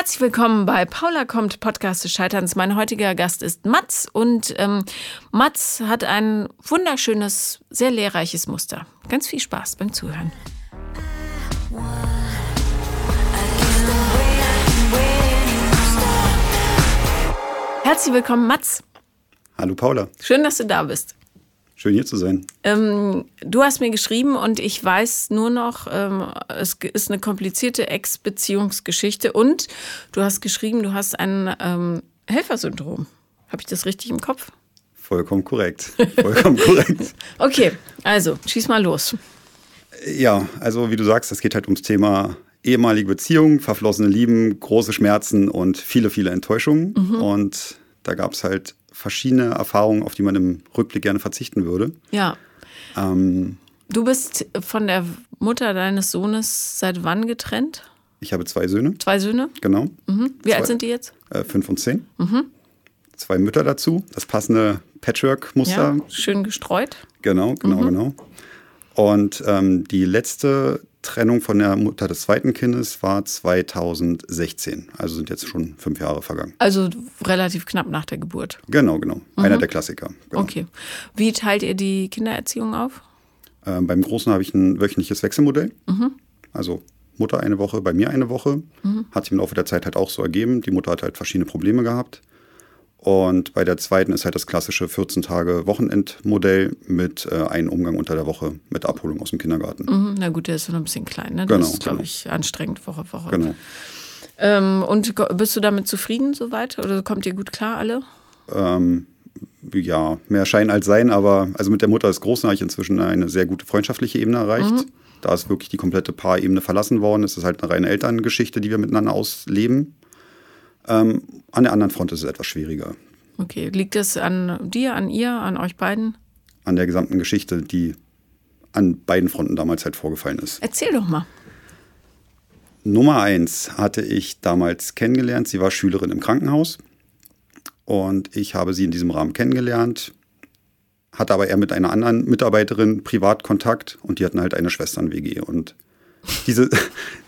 Herzlich willkommen bei Paula kommt, Podcast des Scheiterns. Mein heutiger Gast ist Mats und ähm, Mats hat ein wunderschönes, sehr lehrreiches Muster. Ganz viel Spaß beim Zuhören. Herzlich willkommen, Mats. Hallo Paula. Schön, dass du da bist. Schön hier zu sein. Ähm, du hast mir geschrieben und ich weiß nur noch, ähm, es ist eine komplizierte Ex-Beziehungsgeschichte und du hast geschrieben, du hast ein ähm, Helfersyndrom. Habe ich das richtig im Kopf? Vollkommen korrekt. Vollkommen korrekt. Okay, also schieß mal los. Ja, also wie du sagst, es geht halt ums Thema ehemalige Beziehungen, verflossene Lieben, große Schmerzen und viele, viele Enttäuschungen. Mhm. Und da gab es halt verschiedene Erfahrungen, auf die man im Rückblick gerne verzichten würde. Ja. Ähm, du bist von der Mutter deines Sohnes seit wann getrennt? Ich habe zwei Söhne. Zwei Söhne? Genau. Mhm. Wie zwei, alt sind die jetzt? Äh, fünf und zehn. Mhm. Zwei Mütter dazu. Das passende Patchwork-Muster. Ja, schön gestreut. Genau, genau, mhm. genau. Und ähm, die letzte Trennung von der Mutter des zweiten Kindes war 2016. Also sind jetzt schon fünf Jahre vergangen. Also relativ knapp nach der Geburt. Genau, genau. Mhm. Einer der Klassiker. Genau. Okay. Wie teilt ihr die Kindererziehung auf? Ähm, beim Großen habe ich ein wöchentliches Wechselmodell. Mhm. Also Mutter eine Woche, bei mir eine Woche. Mhm. Hat sich im Laufe der Zeit halt auch so ergeben. Die Mutter hat halt verschiedene Probleme gehabt. Und bei der zweiten ist halt das klassische 14 Tage Wochenendmodell mit äh, einem Umgang unter der Woche mit Abholung aus dem Kindergarten. Mhm, na gut, der ist noch ein bisschen klein, ne? Das genau, ist, glaube genau. ich, anstrengend Woche für Woche. Genau. Ähm, und bist du damit zufrieden soweit? Oder kommt ihr gut klar alle? Ähm, ja, mehr Schein als Sein, aber also mit der Mutter des Großen habe ich inzwischen eine sehr gute freundschaftliche Ebene erreicht. Mhm. Da ist wirklich die komplette Paarebene verlassen worden. Es ist halt eine reine Elterngeschichte, die wir miteinander ausleben. Ähm, an der anderen Front ist es etwas schwieriger. Okay, liegt es an dir, an ihr, an euch beiden? An der gesamten Geschichte, die an beiden Fronten damals halt vorgefallen ist. Erzähl doch mal. Nummer eins hatte ich damals kennengelernt. Sie war Schülerin im Krankenhaus und ich habe sie in diesem Rahmen kennengelernt, hatte aber eher mit einer anderen Mitarbeiterin Privatkontakt und die hatten halt eine Schwestern-WG und diese,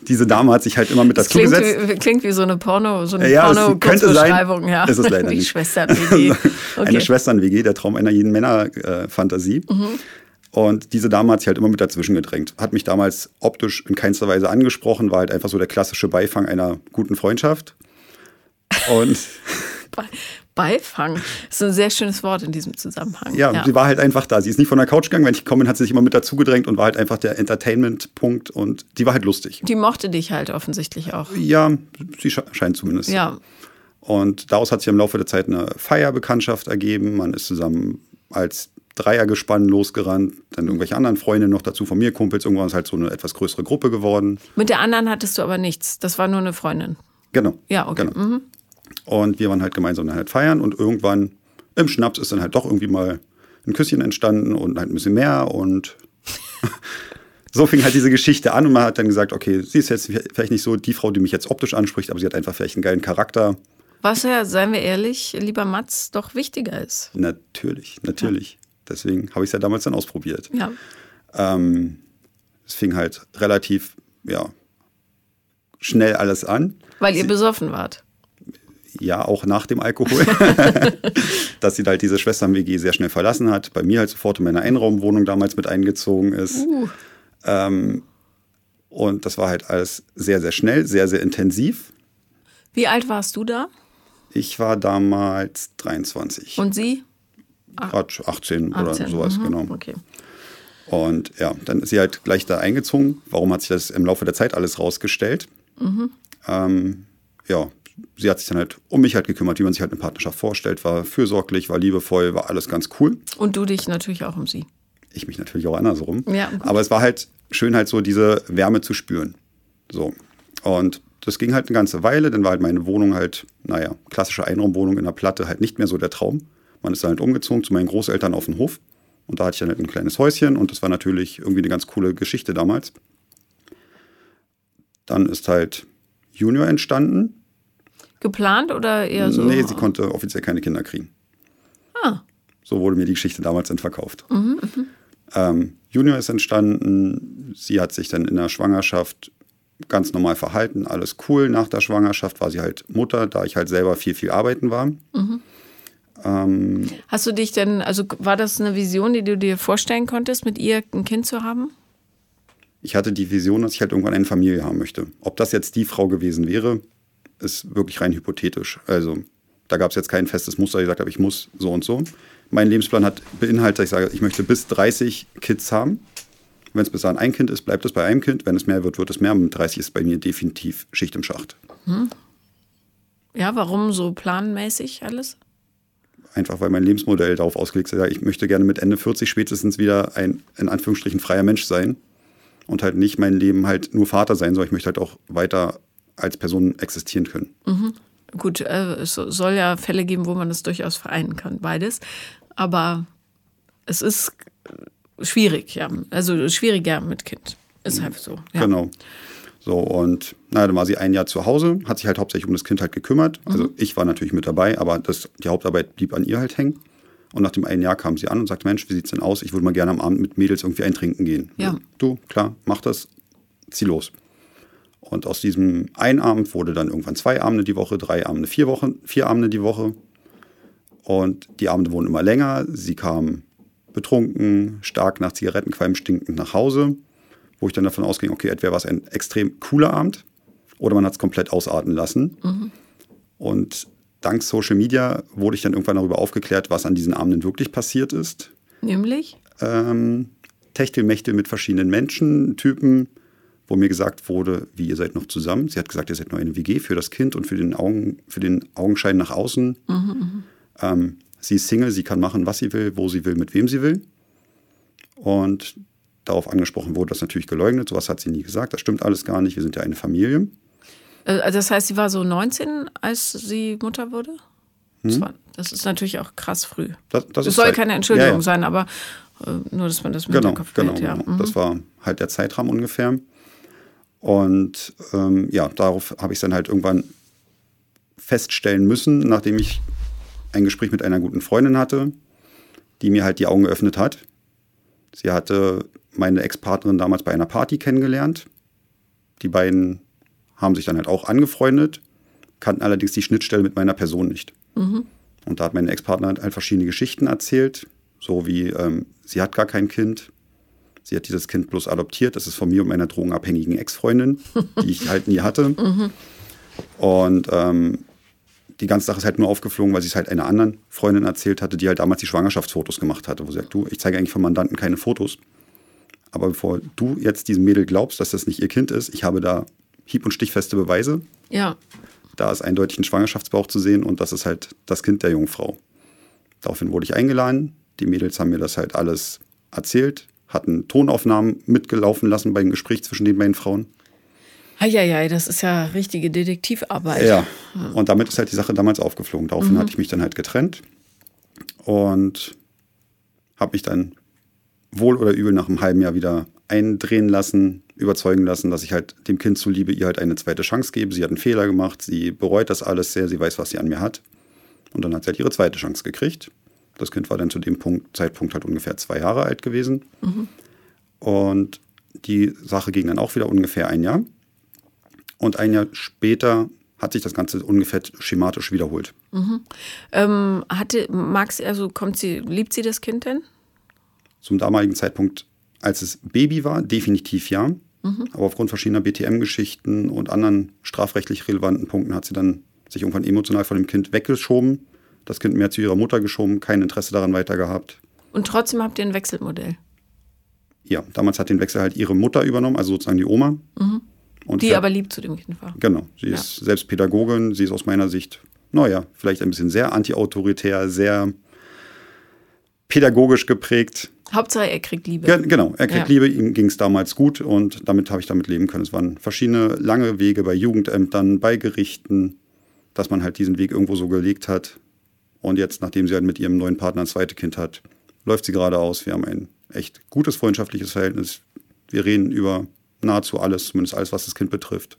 diese Dame hat sich halt immer mit dazu klingt gesetzt. Wie, klingt wie so eine Porno, so eine ja, Porno könnte sein. Ja. Ist es leider Die nicht. Schwestern-WG. Okay. Eine Schwestern-WG, der Traum einer jeden Männer-Fantasie. Mhm. Und diese Dame hat sich halt immer mit dazwischen gedrängt. Hat mich damals optisch in keinster Weise angesprochen, war halt einfach so der klassische Beifang einer guten Freundschaft. Und Beifang. Das ist ein sehr schönes Wort in diesem Zusammenhang. Ja, ja, sie war halt einfach da. Sie ist nicht von der Couch gegangen. Wenn ich gekommen bin, hat sie sich immer mit dazu gedrängt und war halt einfach der Entertainment-Punkt und die war halt lustig. Die mochte dich halt offensichtlich auch. Ja, sie scheint zumindest. Ja. Und daraus hat sich im Laufe der Zeit eine Feierbekanntschaft ergeben. Man ist zusammen als Dreiergespann losgerannt, dann irgendwelche anderen Freunde noch dazu von mir, Kumpels. Irgendwann ist halt so eine etwas größere Gruppe geworden. Mit der anderen hattest du aber nichts. Das war nur eine Freundin. Genau. Ja, okay. Genau. Mhm. Und wir waren halt gemeinsam dann halt feiern und irgendwann im Schnaps ist dann halt doch irgendwie mal ein Küsschen entstanden und halt ein bisschen mehr und so fing halt diese Geschichte an und man hat dann gesagt, okay, sie ist jetzt vielleicht nicht so die Frau, die mich jetzt optisch anspricht, aber sie hat einfach vielleicht einen geilen Charakter. Was ja, seien wir ehrlich, lieber Mats, doch wichtiger ist. Natürlich, natürlich. Ja. Deswegen habe ich es ja damals dann ausprobiert. Ja. Ähm, es fing halt relativ, ja, schnell alles an. Weil ihr sie, besoffen wart ja auch nach dem Alkohol, dass sie halt diese Schwestern-WG sehr schnell verlassen hat, bei mir halt sofort in meine Einraumwohnung damals mit eingezogen ist. Uh. Ähm, und das war halt alles sehr, sehr schnell, sehr, sehr intensiv. Wie alt warst du da? Ich war damals 23. Und sie? Ach, 18, 18 oder sowas, mhm. genau. Okay. Und ja, dann ist sie halt gleich da eingezogen. Warum hat sich das im Laufe der Zeit alles rausgestellt? Mhm. Ähm, ja, sie hat sich dann halt um mich halt gekümmert, wie man sich halt eine Partnerschaft vorstellt, war fürsorglich, war liebevoll, war alles ganz cool. Und du dich natürlich auch um sie. Ich mich natürlich auch andersrum. Ja, Aber es war halt schön, halt so diese Wärme zu spüren. So. Und das ging halt eine ganze Weile, dann war halt meine Wohnung halt, naja, klassische Einraumwohnung in der Platte halt nicht mehr so der Traum. Man ist dann halt umgezogen zu meinen Großeltern auf den Hof. Und da hatte ich dann halt ein kleines Häuschen und das war natürlich irgendwie eine ganz coole Geschichte damals. Dann ist halt Junior entstanden. Geplant oder eher so? Nee, sie konnte offiziell keine Kinder kriegen. Ah. So wurde mir die Geschichte damals entverkauft. Mhm, mhm. ähm, Junior ist entstanden. Sie hat sich dann in der Schwangerschaft ganz normal verhalten, alles cool. Nach der Schwangerschaft war sie halt Mutter, da ich halt selber viel, viel arbeiten war. Mhm. Ähm, Hast du dich denn, also war das eine Vision, die du dir vorstellen konntest, mit ihr ein Kind zu haben? Ich hatte die Vision, dass ich halt irgendwann eine Familie haben möchte. Ob das jetzt die Frau gewesen wäre, ist wirklich rein hypothetisch. Also da gab es jetzt kein festes Muster, ich gesagt habe, ich muss so und so. Mein Lebensplan hat beinhaltet, dass ich sage, ich möchte bis 30 Kids haben. Wenn es bis dahin ein Kind ist, bleibt es bei einem Kind. Wenn es mehr wird, wird es mehr. Mit 30 ist bei mir definitiv Schicht im Schacht. Hm. Ja, warum so planmäßig alles? Einfach weil mein Lebensmodell darauf ausgelegt ist, ich möchte gerne mit Ende 40 spätestens wieder ein, in Anführungsstrichen, freier Mensch sein. Und halt nicht mein Leben halt nur Vater sein, sondern ich möchte halt auch weiter als Person existieren können. Mhm. Gut, äh, es soll ja Fälle geben, wo man das durchaus vereinen kann, beides. Aber es ist schwierig, ja. Also schwieriger mit Kind. Ist halt so. Ja. Genau. So, und naja, dann war sie ein Jahr zu Hause, hat sich halt hauptsächlich um das Kind halt gekümmert. Also mhm. ich war natürlich mit dabei, aber das, die Hauptarbeit blieb an ihr halt hängen. Und nach dem einen Jahr kam sie an und sagte, Mensch, wie sieht's denn aus? Ich würde mal gerne am Abend mit Mädels irgendwie eintrinken gehen. Ja. Du, klar, mach das, zieh los. Und aus diesem einen Abend wurde dann irgendwann zwei Abende die Woche, drei Abende, vier Wochen, vier Abende die Woche. Und die Abende wurden immer länger. Sie kam betrunken, stark nach Zigarettenqualm stinkend nach Hause, wo ich dann davon ausging, okay, entweder war es ein extrem cooler Abend oder man hat es komplett ausarten lassen. Mhm. Und dank Social Media wurde ich dann irgendwann darüber aufgeklärt, was an diesen Abenden wirklich passiert ist. Nämlich? Ähm, Techtelmechtel mit verschiedenen Menschen, Typen, wo mir gesagt wurde, wie ihr seid noch zusammen. Sie hat gesagt, ihr seid nur eine WG für das Kind und für den, Augen, für den Augenschein nach außen. Mhm, ähm, Sie ist Single, sie kann machen, was sie will, wo sie will, mit wem sie will. Und darauf angesprochen wurde das natürlich geleugnet. Sowas hat sie nie gesagt. Das stimmt alles gar nicht. Wir sind ja eine Familie. Äh, also das heißt, sie war so 19, als sie Mutter wurde? Das, hm? war, das ist natürlich auch krass früh. Das, das, das soll halt, keine Entschuldigung ja, ja. sein, aber äh, nur, dass man das mit genau, Kopf genau, ja. genau. Mhm. Das war halt der Zeitrahmen ungefähr. Und ähm, ja, darauf habe ich dann halt irgendwann feststellen müssen, nachdem ich ein Gespräch mit einer guten Freundin hatte, die mir halt die Augen geöffnet hat. Sie hatte meine Ex-Partnerin damals bei einer Party kennengelernt. Die beiden haben sich dann halt auch angefreundet, kannten allerdings die Schnittstelle mit meiner Person nicht. Mhm. Und da hat meine Ex-Partnerin halt verschiedene Geschichten erzählt, so wie ähm, sie hat gar kein Kind, sie hat dieses Kind bloß adoptiert, das ist von mir und meiner drogenabhängigen Ex-Freundin, die ich halt nie hatte. Mhm. Und ähm, die ganze Sache ist halt nur aufgeflogen, weil sie es halt einer anderen Freundin erzählt hatte, die halt damals die Schwangerschaftsfotos gemacht hatte, wo sie sagt, du, ich zeige eigentlich vom Mandanten keine Fotos. Aber bevor du jetzt diesem Mädel glaubst, dass das nicht ihr Kind ist, ich habe da hieb- und stichfeste Beweise. Ja. Da ist eindeutig ein Schwangerschaftsbauch zu sehen und das ist halt das Kind der Jungfrau. Daraufhin wurde ich eingeladen. Die Mädels haben mir das halt alles erzählt, hatten Tonaufnahmen mitgelaufen lassen beim Gespräch zwischen den beiden Frauen. Eieiei, das ist ja richtige Detektivarbeit. Ja, und damit ist halt die Sache damals aufgeflogen. Daraufhin mhm. hatte ich mich dann halt getrennt und habe mich dann wohl oder übel nach einem halben Jahr wieder eindrehen lassen, überzeugen lassen, dass ich halt dem Kind zuliebe ihr halt eine zweite Chance gebe. Sie hat einen Fehler gemacht, sie bereut das alles sehr, sie weiß, was sie an mir hat. Und dann hat sie halt ihre zweite Chance gekriegt. Das Kind war dann zu dem Punkt, Zeitpunkt halt ungefähr zwei Jahre alt gewesen. Mhm. Und die Sache ging dann auch wieder ungefähr ein Jahr. Und ein Jahr später hat sich das Ganze ungefähr schematisch wiederholt. Mhm. Ähm, hatte, mag sie, also kommt sie, liebt sie das Kind denn? Zum damaligen Zeitpunkt, als es Baby war, definitiv ja. Mhm. Aber aufgrund verschiedener BTM-Geschichten und anderen strafrechtlich relevanten Punkten hat sie dann sich irgendwann emotional von dem Kind weggeschoben, das Kind mehr zu ihrer Mutter geschoben, kein Interesse daran weiter gehabt. Und trotzdem habt ihr ein Wechselmodell? Ja, damals hat den Wechsel halt ihre Mutter übernommen, also sozusagen die Oma. Mhm. Und die aber lieb zu dem Kind war. Genau. Sie ja. ist selbst Pädagogin. Sie ist aus meiner Sicht, naja, vielleicht ein bisschen sehr antiautoritär, sehr pädagogisch geprägt. Hauptsache, er kriegt Liebe. Ge genau, er kriegt ja. Liebe. Ihm ging es damals gut und damit habe ich damit leben können. Es waren verschiedene lange Wege bei Jugendämtern, bei Gerichten, dass man halt diesen Weg irgendwo so gelegt hat. Und jetzt, nachdem sie halt mit ihrem neuen Partner ein zweites Kind hat, läuft sie gerade aus. Wir haben ein echt gutes freundschaftliches Verhältnis. Wir reden über nahezu alles, zumindest alles, was das Kind betrifft.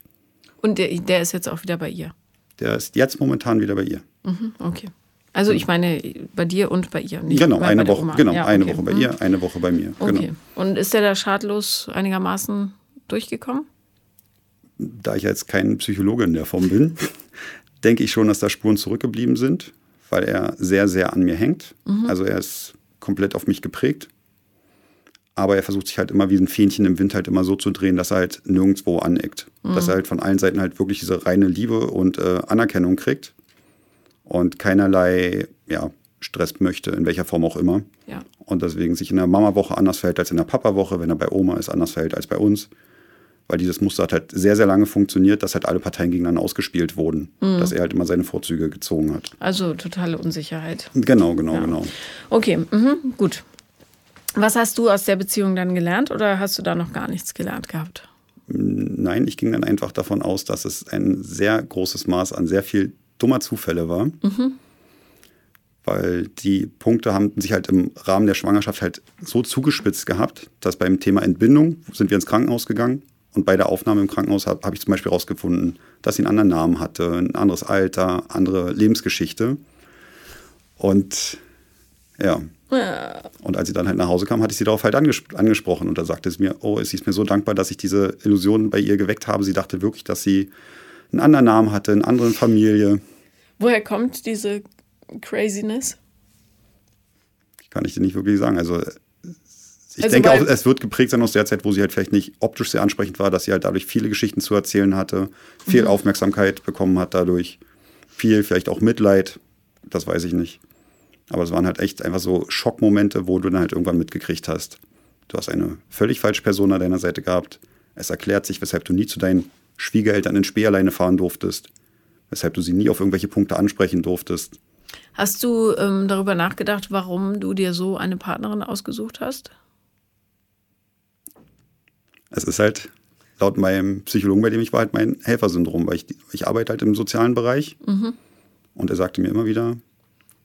Und der, der ist jetzt auch wieder bei ihr? Der ist jetzt momentan wieder bei ihr. Mhm, okay. Also ich meine bei dir und bei ihr. Nicht genau, eine Woche, genau ja, eine Woche bei mhm. ihr, eine Woche bei mir. Okay. Genau. Und ist der da schadlos einigermaßen durchgekommen? da ich jetzt kein Psychologe in der Form bin, denke ich schon, dass da Spuren zurückgeblieben sind, weil er sehr, sehr an mir hängt. Mhm. Also er ist komplett auf mich geprägt. Aber er versucht sich halt immer wie ein Fähnchen im Wind halt immer so zu drehen, dass er halt nirgendwo aneckt. Mhm. Dass er halt von allen Seiten halt wirklich diese reine Liebe und äh, Anerkennung kriegt. Und keinerlei, ja, Stress möchte, in welcher Form auch immer. Ja. Und deswegen sich in der Mama-Woche anders verhält als in der Papa-Woche, wenn er bei Oma ist, anders verhält als bei uns. Weil dieses Muster hat halt sehr, sehr lange funktioniert, dass halt alle Parteien gegeneinander ausgespielt wurden. Mhm. Dass er halt immer seine Vorzüge gezogen hat. Also totale Unsicherheit. Genau, genau, ja. genau. Okay, mhm, gut. Was hast du aus der Beziehung dann gelernt oder hast du da noch gar nichts gelernt gehabt? Nein, ich ging dann einfach davon aus, dass es ein sehr großes Maß an sehr viel dummer Zufälle war. Mhm weil die Punkte haben sich halt im Rahmen der Schwangerschaft halt so zugespitzt gehabt, dass beim Thema Entbindung sind wir ins Krankenhaus gegangen und bei der Aufnahme im Krankenhaus habe hab ich zum Beispiel herausgefunden, dass sie einen anderen Namen hatte, ein anderes Alter, andere Lebensgeschichte. Und ja. ja. Und als sie dann halt nach Hause kam, hatte ich sie darauf halt anges angesprochen und da sagte sie mir, oh, sie ist mir so dankbar, dass ich diese Illusion bei ihr geweckt habe. Sie dachte wirklich, dass sie einen anderen Namen hatte, eine andere Familie. Woher kommt diese Craziness? Kann ich dir nicht wirklich sagen. Also ich also denke auch, es wird geprägt sein aus der Zeit, wo sie halt vielleicht nicht optisch sehr ansprechend war, dass sie halt dadurch viele Geschichten zu erzählen hatte, viel mhm. Aufmerksamkeit bekommen hat dadurch, viel vielleicht auch Mitleid, das weiß ich nicht. Aber es waren halt echt einfach so Schockmomente, wo du dann halt irgendwann mitgekriegt hast. Du hast eine völlig falsche Person an deiner Seite gehabt. Es erklärt sich, weshalb du nie zu deinen Schwiegereltern in Spee alleine fahren durftest. Weshalb du sie nie auf irgendwelche Punkte ansprechen durftest. Hast du ähm, darüber nachgedacht, warum du dir so eine Partnerin ausgesucht hast? Es ist halt laut meinem Psychologen, bei dem ich war, halt mein Helfersyndrom, weil ich, ich arbeite halt im sozialen Bereich. Mhm. Und er sagte mir immer wieder,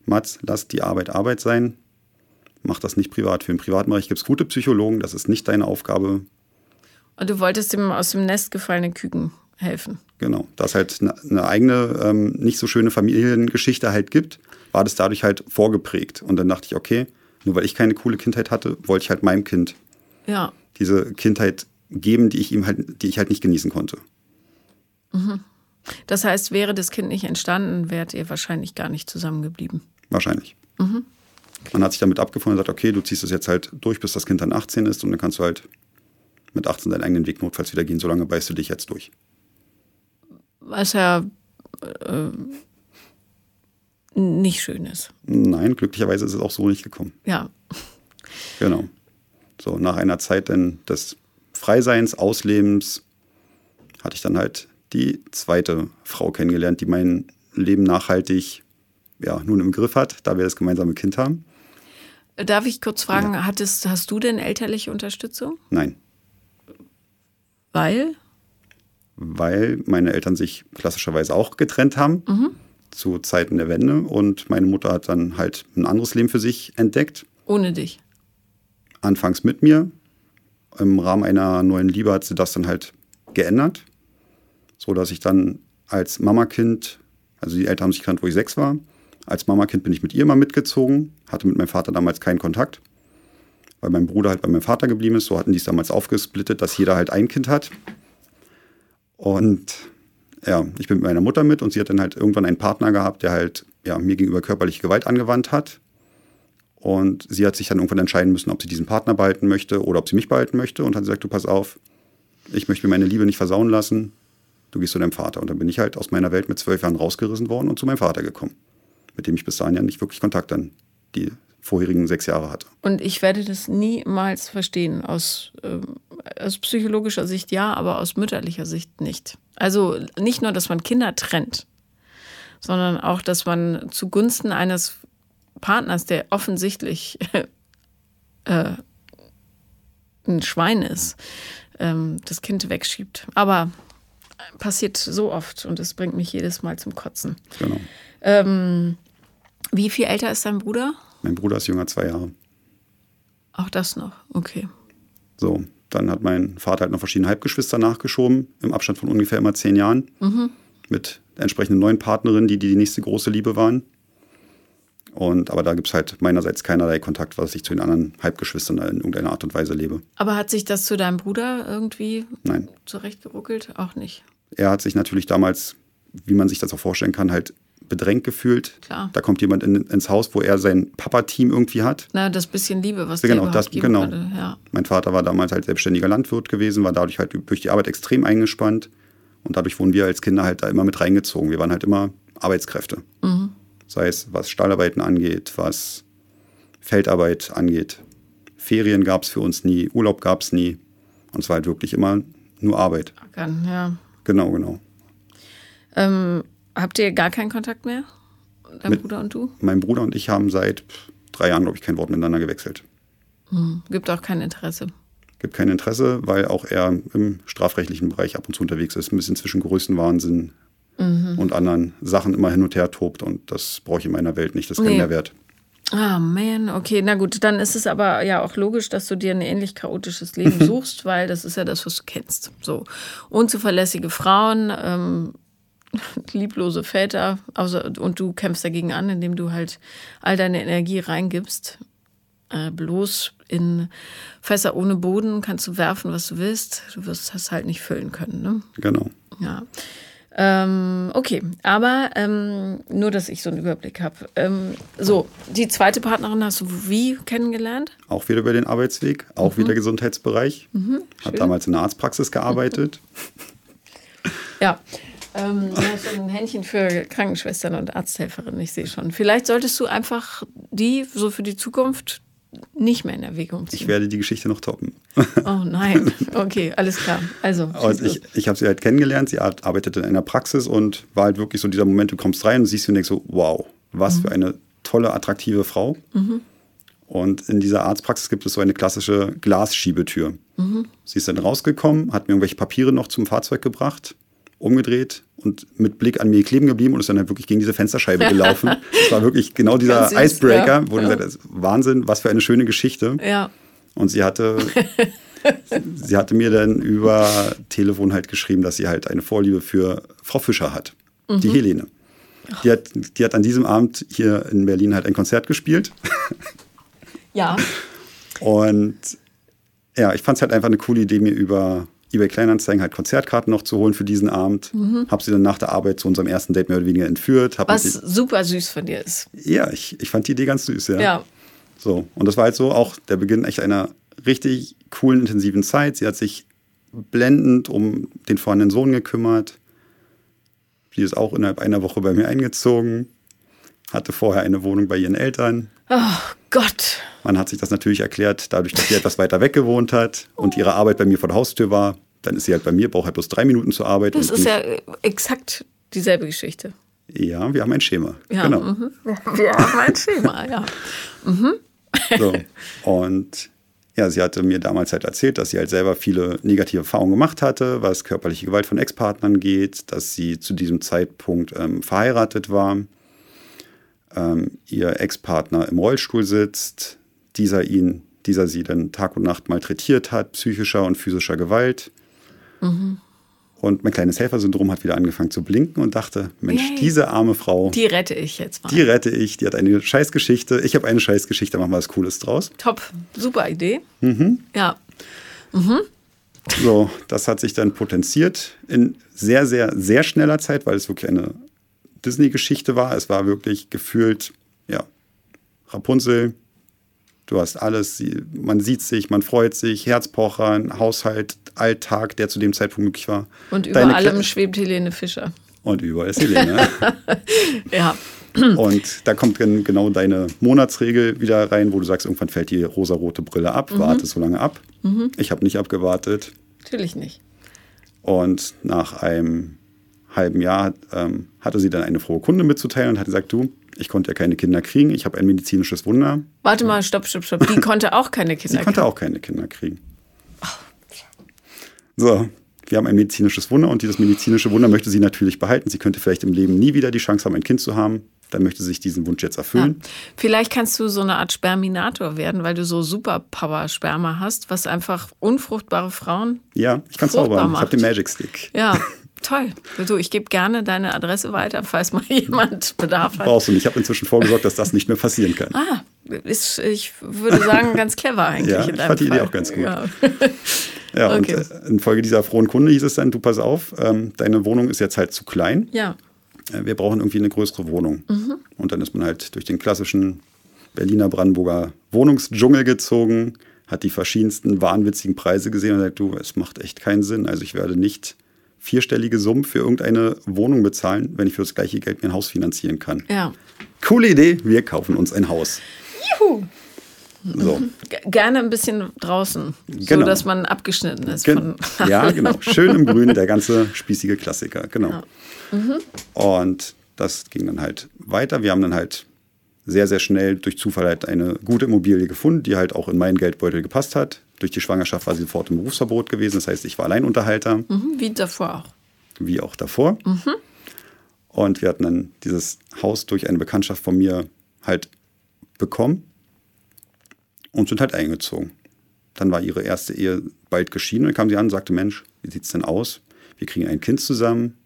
Mats, lass die Arbeit Arbeit sein, mach das nicht privat. Für den privaten Bereich gibt es gute Psychologen, das ist nicht deine Aufgabe. Und du wolltest dem aus dem Nest gefallenen Küken helfen. Genau, da es halt eine eigene, ähm, nicht so schöne Familiengeschichte halt gibt, war das dadurch halt vorgeprägt. Und dann dachte ich, okay, nur weil ich keine coole Kindheit hatte, wollte ich halt meinem Kind ja. diese Kindheit geben, die ich ihm halt, die ich halt nicht genießen konnte. Mhm. Das heißt, wäre das Kind nicht entstanden, wärt ihr wahrscheinlich gar nicht zusammengeblieben. Wahrscheinlich. Mhm. Okay. Man hat sich damit abgefunden und sagt, okay, du ziehst es jetzt halt durch, bis das Kind dann 18 ist und dann kannst du halt mit 18 deinen eigenen Weg notfalls wieder gehen, solange beißt du dich jetzt durch. Was ja äh, nicht schön ist. Nein, glücklicherweise ist es auch so nicht gekommen. Ja. Genau. So, nach einer Zeit dann des Freiseins, Auslebens, hatte ich dann halt die zweite Frau kennengelernt, die mein Leben nachhaltig ja, nun im Griff hat, da wir das gemeinsame Kind haben. Darf ich kurz fragen, ja. hattest, hast du denn elterliche Unterstützung? Nein. Weil? Weil meine Eltern sich klassischerweise auch getrennt haben. Mhm zu Zeiten der Wende und meine Mutter hat dann halt ein anderes Leben für sich entdeckt. Ohne dich? Anfangs mit mir. Im Rahmen einer neuen Liebe hat sie das dann halt geändert, so dass ich dann als Mamakind, also die Eltern haben sich getrennt, wo ich sechs war. Als Mamakind bin ich mit ihr immer mitgezogen, hatte mit meinem Vater damals keinen Kontakt, weil mein Bruder halt bei meinem Vater geblieben ist. So hatten die es damals aufgesplittet, dass jeder halt ein Kind hat. Und ja, ich bin mit meiner Mutter mit und sie hat dann halt irgendwann einen Partner gehabt, der halt ja, mir gegenüber körperliche Gewalt angewandt hat. Und sie hat sich dann irgendwann entscheiden müssen, ob sie diesen Partner behalten möchte oder ob sie mich behalten möchte. Und hat gesagt, du pass auf, ich möchte mir meine Liebe nicht versauen lassen. Du gehst zu deinem Vater. Und dann bin ich halt aus meiner Welt mit zwölf Jahren rausgerissen worden und zu meinem Vater gekommen. Mit dem ich bis dahin ja nicht wirklich Kontakt dann die vorherigen sechs Jahre hatte. Und ich werde das niemals verstehen. Aus, äh, aus psychologischer Sicht ja, aber aus mütterlicher Sicht nicht. Also nicht nur, dass man Kinder trennt, sondern auch, dass man zugunsten eines Partners, der offensichtlich äh, ein Schwein ist, ähm, das Kind wegschiebt. Aber passiert so oft und es bringt mich jedes Mal zum Kotzen. Genau. Ähm, wie viel älter ist dein Bruder? Mein Bruder ist jünger zwei Jahre. Auch das noch, okay. So, dann hat mein Vater halt noch verschiedene Halbgeschwister nachgeschoben, im Abstand von ungefähr immer zehn Jahren. Mhm. Mit entsprechenden neuen Partnerinnen, die die nächste große Liebe waren. Und, aber da gibt es halt meinerseits keinerlei Kontakt, was ich zu den anderen Halbgeschwistern in irgendeiner Art und Weise lebe. Aber hat sich das zu deinem Bruder irgendwie Nein. zurechtgeruckelt? Auch nicht. Er hat sich natürlich damals, wie man sich das auch vorstellen kann, halt bedrängt gefühlt. Klar. Da kommt jemand in, ins Haus, wo er sein Papa-Team irgendwie hat. Na, das bisschen Liebe, was genau, das- genau. konnte. Ja. Mein Vater war damals halt selbstständiger Landwirt gewesen, war dadurch halt durch die Arbeit extrem eingespannt. Und dadurch wurden wir als Kinder halt da immer mit reingezogen. Wir waren halt immer Arbeitskräfte. Sei es was Stahlarbeiten angeht, was Feldarbeit angeht. Ferien gab es für uns nie, Urlaub gab es nie. Und es war halt wirklich immer nur Arbeit. Ackern, ja. Genau, genau. Ähm, habt ihr gar keinen Kontakt mehr? Dein Mit- Bruder und du? Mein Bruder und ich haben seit drei Jahren, glaube ich, kein Wort miteinander gewechselt. Gibt auch kein Interesse. Gibt kein Interesse, weil auch er im strafrechtlichen Bereich ab und zu unterwegs ist, ein bisschen zwischen Größenwahnsinn und anderen Sachen immer hin und her tobt. Und das brauche ich in meiner Welt nicht. Das ist kein Nee. Mehrwert. Ah, man, okay, na gut, dann ist es aber ja auch logisch, dass du dir ein ähnlich chaotisches Leben suchst, weil das ist ja das, was du kennst. So unzuverlässige Frauen, ähm, lieblose Väter, außer, und du kämpfst dagegen an, indem du halt all deine Energie reingibst. Äh, bloß in Fässer ohne Boden kannst du werfen, was du willst. Du wirst das halt nicht füllen können. Ne? Genau. Ja. Ähm, okay, aber ähm, nur, dass ich so einen Überblick habe. Ähm, so, die zweite Partnerin hast du wie kennengelernt? Auch wieder über den Arbeitsweg, auch wieder Gesundheitsbereich. Hat damals in der Arztpraxis gearbeitet. Ja. Ähm, du hast ein Händchen für Krankenschwestern und Arzthelferinnen, ich sehe schon. Vielleicht solltest du einfach die so für die Zukunft nicht mehr in Erwägung Ich ziehen. werde die Geschichte noch toppen. oh nein, okay, alles klar. Also, Und ich, ich habe sie halt kennengelernt. Sie ar- arbeitet in einer Praxis und war halt wirklich so dieser Moment, du kommst rein und siehst sie und denkst so, wow, was für eine tolle, attraktive Frau. Und in dieser Arztpraxis gibt es so eine klassische Glasschiebetür. Sie ist dann rausgekommen, hat mir irgendwelche Papiere noch zum Fahrzeug gebracht, umgedreht und mit Blick an mir kleben geblieben und ist dann halt wirklich gegen diese Fensterscheibe gelaufen. Das war wirklich genau dieser süß, Icebreaker, ja. wo du Ja. gesagt hast, Wahnsinn, was für eine schöne Geschichte. ja. Und sie hatte, sie hatte mir dann über Telefon halt geschrieben, dass sie halt eine Vorliebe für Frau Fischer hat, die Helene. Die hat, die hat an diesem Abend hier in Berlin halt ein Konzert gespielt. Ja. Und ja, ich fand es halt einfach eine coole Idee, mir über eBay Kleinanzeigen halt Konzertkarten noch zu holen für diesen Abend. Hab sie dann nach der Arbeit zu unserem ersten Date mehr oder weniger entführt. Was super süß von dir ist. die, ja, ich, ich fand die Idee ganz süß, ja. Ja. So, und das war halt so auch der Beginn echt einer richtig coolen, intensiven Zeit. Sie hat sich blendend um den vorhandenen Sohn gekümmert. Sie ist auch innerhalb einer Woche bei mir eingezogen, hatte vorher eine Wohnung bei ihren Eltern. Oh Gott. Man hat sich das natürlich erklärt, dadurch, dass sie etwas weiter weg gewohnt hat und ihre Arbeit bei mir vor der Haustür war. Dann ist sie halt bei mir, braucht halt bloß drei Minuten zur Arbeit. Das ist ja äh, exakt dieselbe Geschichte. Ja, wir haben ein Schema. Ja, genau. mhm. Wir haben ein Schema, ja. So. Und ja, sie hatte mir damals halt erzählt, dass sie halt selber viele negative Erfahrungen gemacht hatte, was körperliche Gewalt von Ex-Partnern geht, dass sie zu diesem Zeitpunkt ähm, verheiratet war, ähm, ihr Ex-Partner im Rollstuhl sitzt, dieser ihn, dieser sie dann Tag und Nacht malträtiert hat, psychischer und physischer Gewalt. Und mein kleines Helfersyndrom hat wieder angefangen zu blinken und dachte, Mensch, Yay. diese arme Frau, Die rette ich jetzt mal. die rette ich, die hat eine Scheißgeschichte, ich habe eine Scheißgeschichte, machen wir was Cooles draus. Top, super Idee. Mhm. Ja. So, das hat sich dann potenziert in sehr, sehr, sehr schneller Zeit, weil es wirklich eine Disney-Geschichte war. Es war wirklich gefühlt, ja, Rapunzel, du hast alles, man sieht sich, man freut sich, Herzpocher, ein Haushalt, Alltag, der zu dem Zeitpunkt möglich war. Und über Deine allem Kle- schwebt Helene Fischer. Und überall ist Helene. Ja. Und da kommt dann genau deine Monatsregel wieder rein, wo du sagst, irgendwann fällt die rosarote Brille ab, warte so lange ab. Ich habe nicht abgewartet. Natürlich nicht. Und nach einem halben Jahr ähm, hatte sie dann eine frohe Kunde mitzuteilen und hat gesagt, du, ich konnte ja keine Kinder kriegen, ich habe ein medizinisches Wunder. Warte mal, stopp, stopp, stopp. Die konnte auch keine Kinder konnte auch keine Kinder kriegen. So, wir haben ein medizinisches Wunder und dieses medizinische Wunder möchte sie natürlich behalten. Sie könnte vielleicht im Leben nie wieder die Chance haben, ein Kind zu haben. Dann möchte sie sich diesen Wunsch jetzt Ja. erfüllen. Vielleicht kannst du so eine Art Sperminator werden, weil du so Superpower-Sperma hast, was einfach unfruchtbare Frauen. Ja, ich kann zaubern. Ich habe den Magic Stick. Ja, Toll. Du, ich gebe gerne deine Adresse weiter, falls mal jemand Bedarf hat. Brauchst du nicht. Ich habe inzwischen vorgesorgt, dass das nicht mehr passieren kann. Ah, ist, ich würde sagen, ganz clever eigentlich. ja, ich fand die Idee auch ganz gut. Ja, ja okay. und äh, infolge dieser frohen Kunde hieß es dann, du pass auf, ähm, deine Wohnung ist jetzt halt zu klein. Ja. Äh, wir brauchen irgendwie eine größere Wohnung. Mhm. Und dann ist man halt durch den klassischen Berliner Brandenburger Wohnungsdschungel gezogen, hat die verschiedensten wahnwitzigen Preise gesehen und sagt, du, es macht echt keinen Sinn. Also ich werde nicht vierstellige Summen für irgendeine Wohnung bezahlen, wenn ich für das gleiche Geld mir ein Haus finanzieren kann. Ja. Coole Idee, wir kaufen uns ein Haus. Juhu! So. Gerne ein bisschen draußen, genau. so dass man abgeschnitten ist. Gen ja, genau. Schön im Grün, der ganze spießige Klassiker, genau. Ja. Mhm. Und das ging dann halt weiter. Wir haben dann halt sehr, sehr schnell durch Zufall halt eine gute Immobilie gefunden, die halt auch in meinen Geldbeutel gepasst hat. Durch die Schwangerschaft war sie sofort im Berufsverbot gewesen. Das heißt, ich war Alleinunterhalter. Mhm, wie davor auch. Wie auch davor. Mhm. Und wir hatten dann dieses Haus durch eine Bekanntschaft von mir halt bekommen und sind halt eingezogen. Dann war ihre erste Ehe bald geschieden und dann kam sie an und sagte, Mensch, wie sieht es denn aus? Wir kriegen ein Kind zusammen,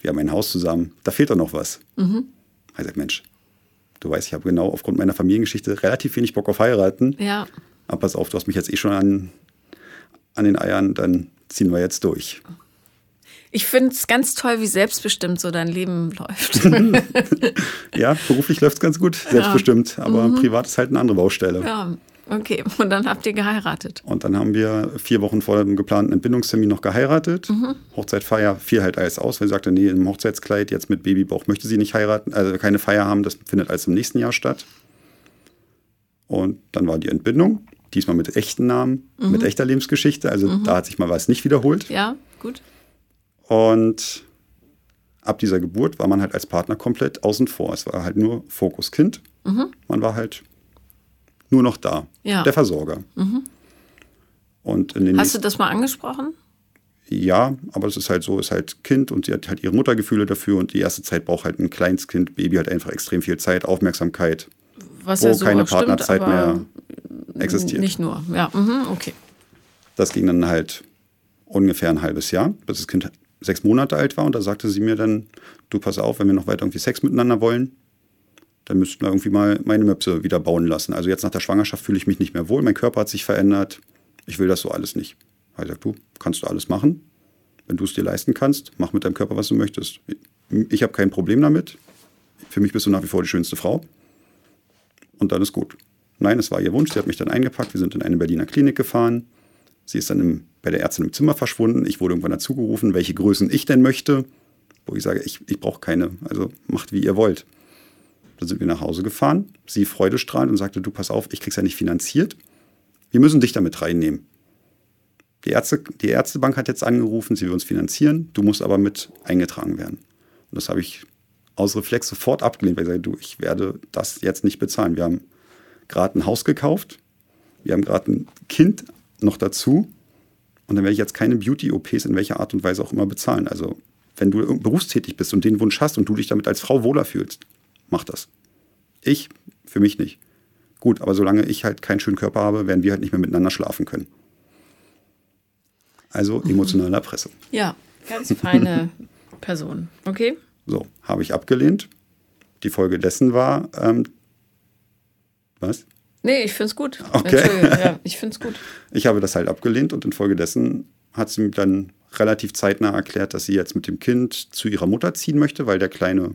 wir haben ein Haus zusammen, da fehlt doch noch was. Mhm. Ich sagte, Mensch, du weißt, ich habe genau aufgrund meiner Familiengeschichte relativ wenig Bock auf heiraten. Ja. Aber pass auf, du hast mich jetzt eh schon an, an den Eiern, dann ziehen wir jetzt durch. Ich finde es ganz toll, wie selbstbestimmt so dein Leben läuft. ja, beruflich läuft es ganz gut, selbstbestimmt, ja. aber mhm. privat ist halt eine andere Baustelle. Ja, okay. Und dann habt ihr geheiratet. Und dann haben wir vier Wochen vor dem geplanten Entbindungstermin noch geheiratet. Mhm. Hochzeitfeier fiel halt alles aus, weil sie sagte, nee, im Hochzeitskleid jetzt mit Babybauch möchte sie nicht heiraten, also keine Feier haben, das findet alles im nächsten Jahr statt. Und dann war die Entbindung, diesmal mit echten Namen, mhm. mit echter Lebensgeschichte. Also mhm. da hat sich mal was nicht wiederholt. Ja, gut. Und ab dieser Geburt war man halt als Partner komplett außen vor. Es war halt nur Fokus Kind. Mhm. Man war halt nur noch da, ja. der Versorger. Mhm. Und in den Hast du das mal angesprochen? Ja, aber es ist halt so, es ist halt Kind und sie hat halt ihre Muttergefühle dafür und die erste Zeit braucht halt ein Kleinstkind, Baby halt einfach extrem viel Zeit, Aufmerksamkeit, Was wo ja so keine Partnerzeit stimmt, mehr existiert. Nicht nur, ja, mhm, okay. Das ging dann halt ungefähr ein halbes Jahr, bis das Kind sechs Monate alt war und da sagte sie mir dann, du pass auf, wenn wir noch weiter irgendwie Sex miteinander wollen, dann müssten wir irgendwie mal meine Möpse wieder bauen lassen. Also jetzt nach der Schwangerschaft fühle ich mich nicht mehr wohl, mein Körper hat sich verändert, ich will das so alles nicht. Er sagt, du kannst du alles machen, wenn du es dir leisten kannst, mach mit deinem Körper, was du möchtest. Ich habe kein Problem damit, für mich bist du nach wie vor die schönste Frau und dann ist gut. Nein, es war ihr Wunsch, sie hat mich dann eingepackt, wir sind in eine Berliner Klinik gefahren, sie ist dann im bei der Ärztin im Zimmer verschwunden. Ich wurde irgendwann dazu gerufen, welche Größen ich denn möchte. Wo ich sage, ich, ich brauche keine. Also macht, wie ihr wollt. Dann sind wir nach Hause gefahren. Sie freudestrahlend und sagte, du pass auf, ich krieg's ja nicht finanziert. Wir müssen dich damit reinnehmen. Die, Ärzte, die Ärztebank hat jetzt angerufen, sie will uns finanzieren. Du musst aber mit eingetragen werden. Und das habe ich aus Reflex sofort abgelehnt, weil ich sage, du, ich werde das jetzt nicht bezahlen. Wir haben gerade ein Haus gekauft. Wir haben gerade ein Kind noch dazu. Und dann werde ich jetzt keine Beauty-OPs in welcher Art und Weise auch immer bezahlen. Also, wenn du berufstätig bist und den Wunsch hast und du dich damit als Frau wohler fühlst, mach das. Ich, für mich nicht. Gut, aber solange ich halt keinen schönen Körper habe, werden wir halt nicht mehr miteinander schlafen können. Also mhm. emotionale Erpressung. Ja, ganz feine Person. Okay. So, habe ich abgelehnt. Die Folge dessen war, ähm, was? Nee, ich finde es gut. Okay. Ja, ich finde es gut. Ich habe das halt abgelehnt und infolgedessen hat sie mir dann relativ zeitnah erklärt, dass sie jetzt mit dem Kind zu ihrer Mutter ziehen möchte, weil der Kleine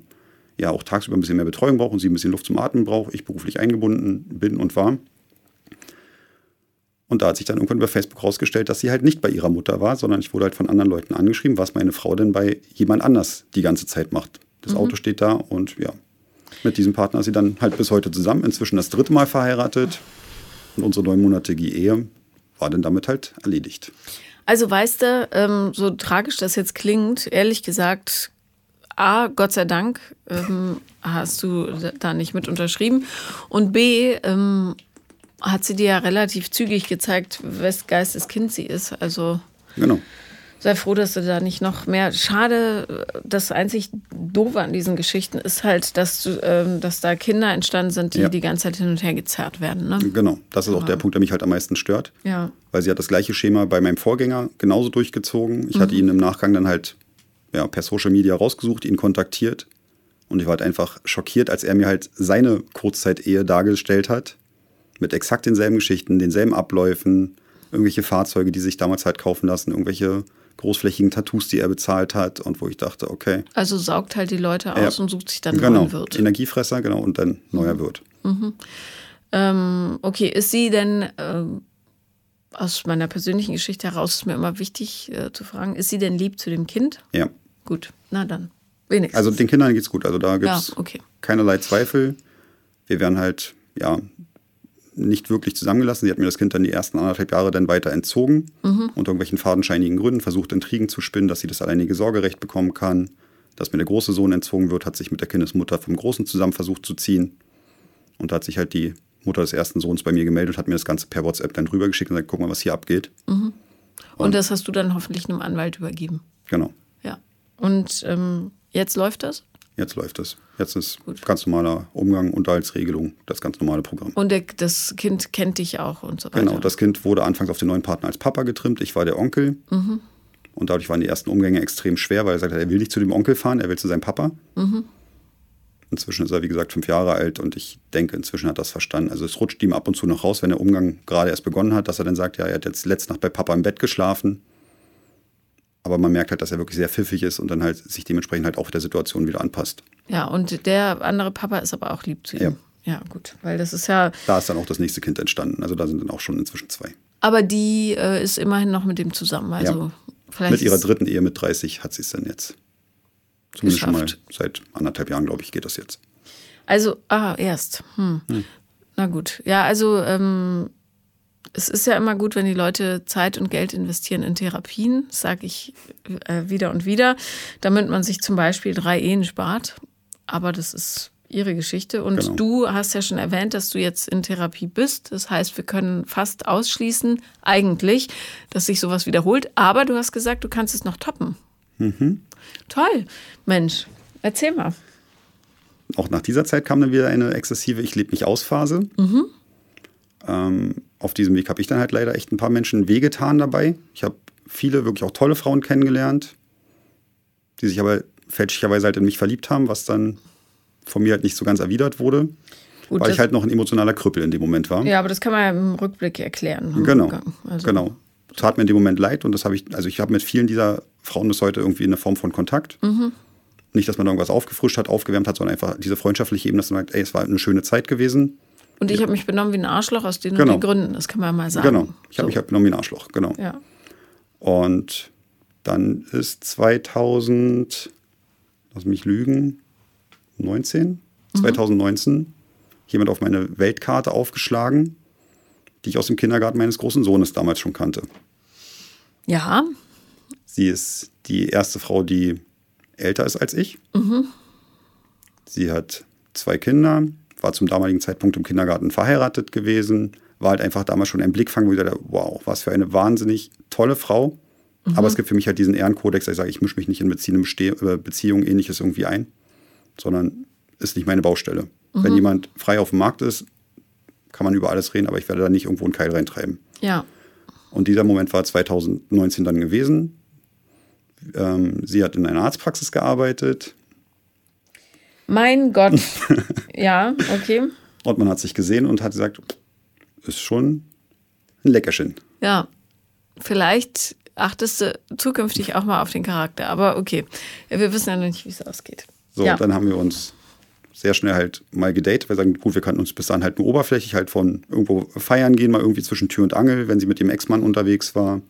ja auch tagsüber ein bisschen mehr Betreuung braucht und sie ein bisschen Luft zum Atmen braucht. Ich beruflich eingebunden bin und war. Und da hat sich dann irgendwann über Facebook rausgestellt, dass sie halt nicht bei ihrer Mutter war, sondern ich wurde halt von anderen Leuten angeschrieben, was meine Frau denn bei jemand anders die ganze Zeit macht. Das mhm. Auto steht da und ja, mit diesem Partner ist sie dann halt bis heute zusammen, inzwischen das dritte Mal verheiratet. Und unsere neunmonatige Ehe war dann damit halt erledigt. Also weißt du, ähm, so tragisch das jetzt klingt, ehrlich gesagt, A, Gott sei Dank ähm, hast du da nicht mit unterschrieben. Und B, ähm, hat sie dir ja relativ zügig gezeigt, wes Geistes Kind sie ist. Also genau sei froh, dass du da nicht noch mehr. Schade, das einzig Doofe an diesen Geschichten ist halt, dass, du, ähm, dass da Kinder entstanden sind, die ja. die ganze Zeit hin und her gezerrt werden. Ne? Genau, das ist auch der Punkt, der mich halt am meisten stört. Ja. Weil sie hat das gleiche Schema bei meinem Vorgänger genauso durchgezogen. Ich mhm. hatte ihn im Nachgang dann halt ja, per Social Media rausgesucht, ihn kontaktiert. Und ich war halt einfach schockiert, als er mir halt seine Kurzzeit-Ehe dargestellt hat. Mit exakt denselben Geschichten, denselben Abläufen, irgendwelche Fahrzeuge, die sich damals halt kaufen lassen, irgendwelche großflächigen Tattoos, die er bezahlt hat und wo ich dachte, okay. Also saugt halt die Leute aus ja, und sucht sich dann genau, neuen Wirt. Energiefresser, genau, und dann neuer Wirt. Mhm. Ähm, okay, ist sie denn, ähm, aus meiner persönlichen Geschichte heraus ist mir immer wichtig äh, zu fragen, ist sie denn lieb zu dem Kind? Ja. Gut, na dann. Wenigstens. Also den Kindern geht es gut. Also da gibt es ja, okay. keinerlei Zweifel. Wir werden halt, ja, nicht wirklich zusammengelassen. Sie hat mir das Kind dann die ersten anderthalb Jahre dann weiter entzogen, mhm. unter irgendwelchen fadenscheinigen Gründen, versucht Intrigen zu spinnen, dass sie das alleinige Sorgerecht bekommen kann. Dass mir der große Sohn entzogen wird, hat sich mit der Kindesmutter vom Großen zusammen versucht zu ziehen. Und da hat sich halt die Mutter des ersten Sohns bei mir gemeldet, hat mir das Ganze per WhatsApp dann rübergeschickt und gesagt, guck mal, was hier abgeht. Mhm. Und, und, das hast du dann hoffentlich einem Anwalt übergeben. Genau. Und ähm, jetzt läuft das? Jetzt läuft es. Jetzt ist Gut. ganz normaler Umgang, Unterhaltsregelung, das ganz normale Programm. Und der, das Kind kennt dich auch und so weiter. Genau, das Kind wurde anfangs auf den neuen Partner als Papa getrimmt. Ich war der Onkel. Mhm. Und dadurch waren die ersten Umgänge extrem schwer, weil er sagte, er will nicht zu dem Onkel fahren, er will zu seinem Papa. Mhm. Inzwischen ist er, wie gesagt, fünf Jahre alt und ich denke, inzwischen hat er das verstanden. Also es rutscht ihm ab und zu noch raus, wenn der Umgang gerade erst begonnen hat, dass er dann sagt, ja, er hat jetzt letzte Nacht bei Papa im Bett geschlafen. Aber man merkt halt, dass er wirklich sehr pfiffig ist und dann halt sich dementsprechend halt auch der Situation wieder anpasst. Ja, und der andere Papa ist aber auch lieb zu ihm. Ja. Ja, gut, weil das ist ja. Da ist dann auch das nächste Kind entstanden. Also da sind dann auch schon inzwischen zwei. Aber die äh, ist immerhin noch mit dem zusammen. Also ja. vielleicht mit ihrer dritten Ehe mit 30 hat sie es dann jetzt. Zumindest geschafft. schon mal seit anderthalb Jahren, glaube ich, geht das jetzt. Also, ah, erst. Hm. Hm. Na gut. Ja, also ähm, es ist ja immer gut, wenn die Leute Zeit und Geld investieren in Therapien, sage ich äh, wieder und wieder, damit man sich zum Beispiel drei Ehen spart. Aber das ist ihre Geschichte. Und genau. du hast ja schon erwähnt, dass du jetzt in Therapie bist. Das heißt, wir können fast ausschließen, eigentlich, dass sich sowas wiederholt. Aber du hast gesagt, du kannst es noch toppen. Mhm. Toll. Mensch, erzähl mal. Auch nach dieser Zeit kam dann wieder eine exzessive Ich lebe mich aus Phase. Mhm. Ähm, auf diesem Weg habe ich dann halt leider echt ein paar Menschen wehgetan dabei. Ich habe viele wirklich auch tolle Frauen kennengelernt, die sich aber fälschlicherweise halt in mich verliebt haben, was dann von mir halt nicht so ganz erwidert wurde. Gut, weil ich halt noch ein emotionaler Krüppel in dem Moment war. Ja, aber das kann man ja im Rückblick erklären. Genau. Also. Genau. Tat mir in dem Moment leid und das habe ich, also ich habe mit vielen dieser Frauen bis heute irgendwie eine Form von Kontakt. Mhm. Nicht, dass man irgendwas aufgefrischt hat, aufgewärmt hat, sondern einfach diese freundschaftliche Ebene, dass man sagt, ey, es war eine schöne Zeit gewesen. Und ich habe mich benommen wie ein Arschloch aus den genau. Gründen, das kann man ja mal sagen. Genau, ich habe so. mich halt benommen wie ein Arschloch, genau. Ja. Und dann ist 2000, lass mich lügen, 19, mhm. 2019 jemand auf meine Weltkarte aufgeschlagen, die ich aus dem Kindergarten meines großen Sohnes damals schon kannte. Ja. Sie ist die erste Frau, die älter ist als ich. Mhm. Sie hat zwei Kinder, war zum damaligen Zeitpunkt im Kindergarten verheiratet gewesen, war halt einfach damals schon ein Blickfang, wo ich dachte, wow, was für eine wahnsinnig tolle Frau. Mhm. Aber es gibt für mich halt diesen Ehrenkodex, dass ich sage, ich mische mich nicht in äh, Beziehungen, ähnliches irgendwie ein, sondern ist nicht meine Baustelle. Mhm. Wenn jemand frei auf dem Markt ist, kann man über alles reden, aber ich werde da nicht irgendwo einen Keil reintreiben. Ja. Und dieser Moment war 2019 dann gewesen. Ähm, sie hat in einer Arztpraxis gearbeitet. Mein Gott. ja, okay. Und man hat sich gesehen und hat gesagt, ist schon ein Leckerchen. Ja, vielleicht achtest du zukünftig auch mal auf den Charakter. Aber okay, wir wissen ja noch nicht, wie es ausgeht. So, ja. dann haben wir uns sehr schnell halt mal gedatet. Wir sagen, gut, wir kannten uns bis dann halt nur oberflächlich halt von irgendwo feiern gehen, mal irgendwie zwischen Tür und Angel, wenn sie mit dem Ex-Mann unterwegs war,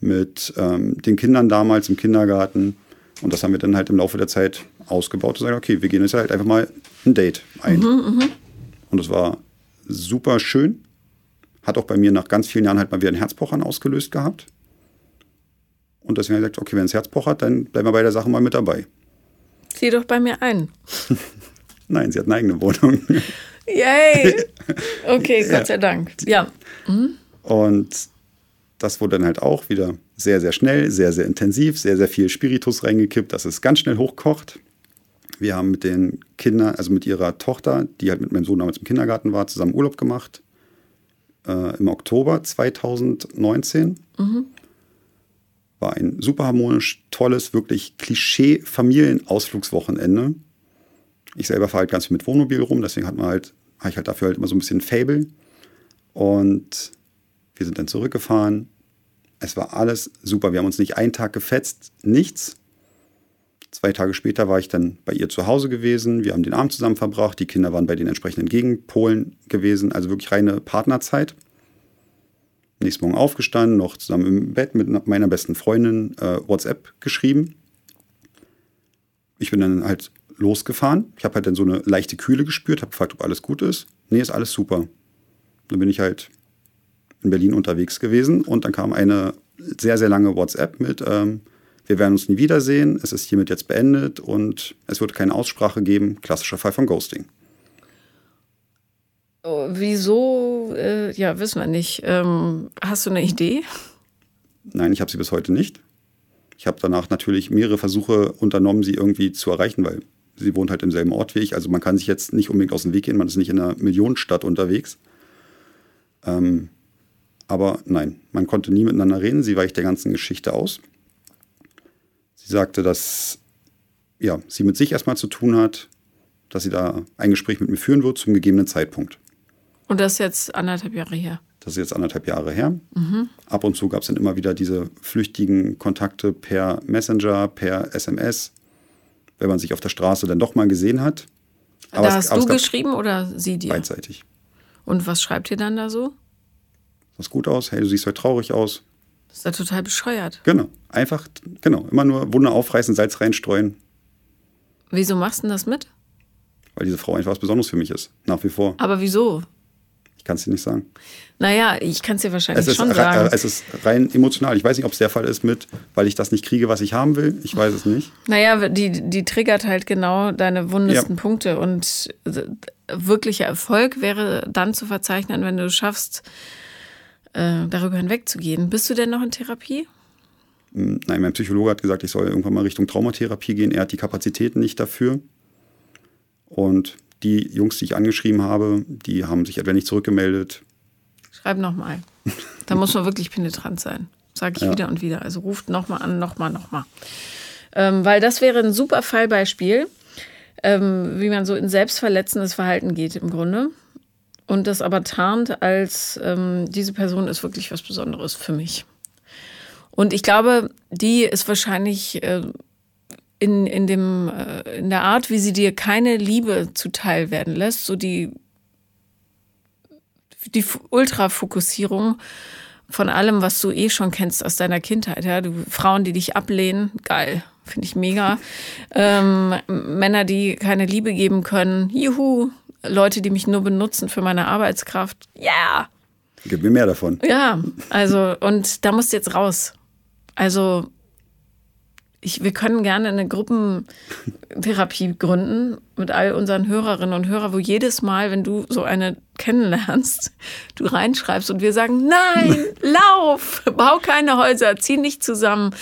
mit ähm, den Kindern damals im Kindergarten. Und das haben wir dann halt im Laufe der Zeit ausgebaut und sagen, okay, wir gehen jetzt halt einfach mal ein Date ein. Mhm, mh. Und es war super schön. Hat auch bei mir nach ganz vielen Jahren halt mal wieder ein Herzpochern ausgelöst gehabt. Und deswegen habe ich gesagt, okay, wenn es Herz pochert, dann bleiben wir bei der Sache mal mit dabei. Zieh doch bei mir ein. Nein, sie hat eine eigene Wohnung. Yay! Okay, Gott sei Dank. Ja. Mhm. Und das wurde dann halt auch wieder sehr, sehr schnell, sehr, sehr intensiv, sehr, sehr viel Spiritus reingekippt, dass es ganz schnell hochkocht. Wir haben mit den Kindern, also mit ihrer Tochter, die halt mit meinem Sohn damals im Kindergarten war, zusammen Urlaub gemacht. Äh, Im Oktober 2019. Mhm. war ein super harmonisch, tolles, wirklich Klischee-Familienausflugswochenende. Ich selber fahre halt ganz viel mit Wohnmobil rum, deswegen hat man halt, habe ich halt dafür halt immer so ein bisschen Fable. Und wir sind dann zurückgefahren. Es war alles super. Wir haben uns nicht einen Tag gefetzt, nichts. Zwei Tage später war ich dann bei ihr zu Hause gewesen. Wir haben den Abend zusammen verbracht. Die Kinder waren bei den entsprechenden Gegenpolen gewesen. Also wirklich reine Partnerzeit. Nächsten Morgen aufgestanden, noch zusammen im Bett mit meiner besten Freundin äh, WhatsApp geschrieben. Ich bin dann halt losgefahren. Ich habe halt dann so eine leichte Kühle gespürt, habe gefragt, ob alles gut ist. Nee, ist alles super. Dann bin ich halt in Berlin unterwegs gewesen und dann kam eine sehr, sehr lange WhatsApp mit, ähm, wir werden uns nie wiedersehen, es ist hiermit jetzt beendet und es wird keine Aussprache geben. Klassischer Fall von Ghosting. Oh, wieso? Äh, ja, wissen wir nicht. Ähm, hast du eine Idee? Nein, ich habe sie bis heute nicht. Ich habe danach natürlich mehrere Versuche unternommen, sie irgendwie zu erreichen, weil sie wohnt halt im selben Ort wie ich. Also man kann sich jetzt nicht unbedingt aus dem Weg gehen, man ist nicht in einer Millionenstadt unterwegs. Ähm, aber nein, man konnte nie miteinander reden. Sie weicht der ganzen Geschichte aus. Sie sagte, dass ja, sie mit sich erstmal zu tun hat, dass sie da ein Gespräch mit mir führen wird zum gegebenen Zeitpunkt. Und das ist jetzt anderthalb Jahre her. Das ist jetzt anderthalb Jahre her. Mhm. Ab und zu gab es dann immer wieder diese flüchtigen Kontakte per Messenger, per SMS, wenn man sich auf der Straße dann doch mal gesehen hat. Aber da es, hast du geschrieben oder sie dir? Beidseitig. Und was schreibt ihr dann da so? Sieht gut aus? Hey, du siehst heute traurig aus. Das ist ja total bescheuert. Genau. Einfach, genau. Immer nur Wunder aufreißen, Salz reinstreuen. Wieso machst du denn das mit? Weil diese Frau einfach was Besonderes für mich ist. Nach wie vor. Aber wieso? Ich kann es dir nicht sagen. Naja, ich kann es dir wahrscheinlich es schon sagen. Es ist rein emotional. Ich weiß nicht, ob es der Fall ist mit, weil ich das nicht kriege, was ich haben will. Ich weiß es nicht. Naja, die, die triggert halt genau deine wundesten ja. Punkte. Und wirklicher Erfolg wäre dann zu verzeichnen, wenn du schaffst, äh, darüber hinwegzugehen. Bist du denn noch in Therapie? Hm, nein, mein Psychologe hat gesagt, ich soll irgendwann mal Richtung Traumatherapie gehen. Er hat die Kapazitäten nicht dafür. Und die Jungs, die ich angeschrieben habe, die haben sich etwa nicht zurückgemeldet. Schreib nochmal. Da muss man wirklich penetrant sein. Sage ich ja. wieder und wieder. Also ruft nochmal an, nochmal, nochmal. Ähm, weil das wäre ein super Fallbeispiel, ähm, wie man so in selbstverletzendes Verhalten geht im Grunde. Und das aber tarnt als, ähm, diese Person ist wirklich was Besonderes für mich. Und ich glaube, die ist wahrscheinlich äh, in, in, dem, äh, in der Art, wie sie dir keine Liebe zuteil werden lässt, so die, die Ultrafokussierung von allem, was du eh schon kennst aus deiner Kindheit. Ja? Du, Frauen, die dich ablehnen, geil, finde ich mega. Ähm, Männer, die keine Liebe geben können, juhu. Leute, die mich nur benutzen für meine Arbeitskraft, ja. Yeah. Gib mir mehr davon. Ja, also, und da musst du jetzt raus. Also, ich, wir können gerne eine Gruppentherapie gründen mit all unseren Hörerinnen und Hörern, wo jedes Mal, wenn du so eine kennenlernst, du reinschreibst und wir sagen, nein, lauf, bau keine Häuser, zieh nicht zusammen.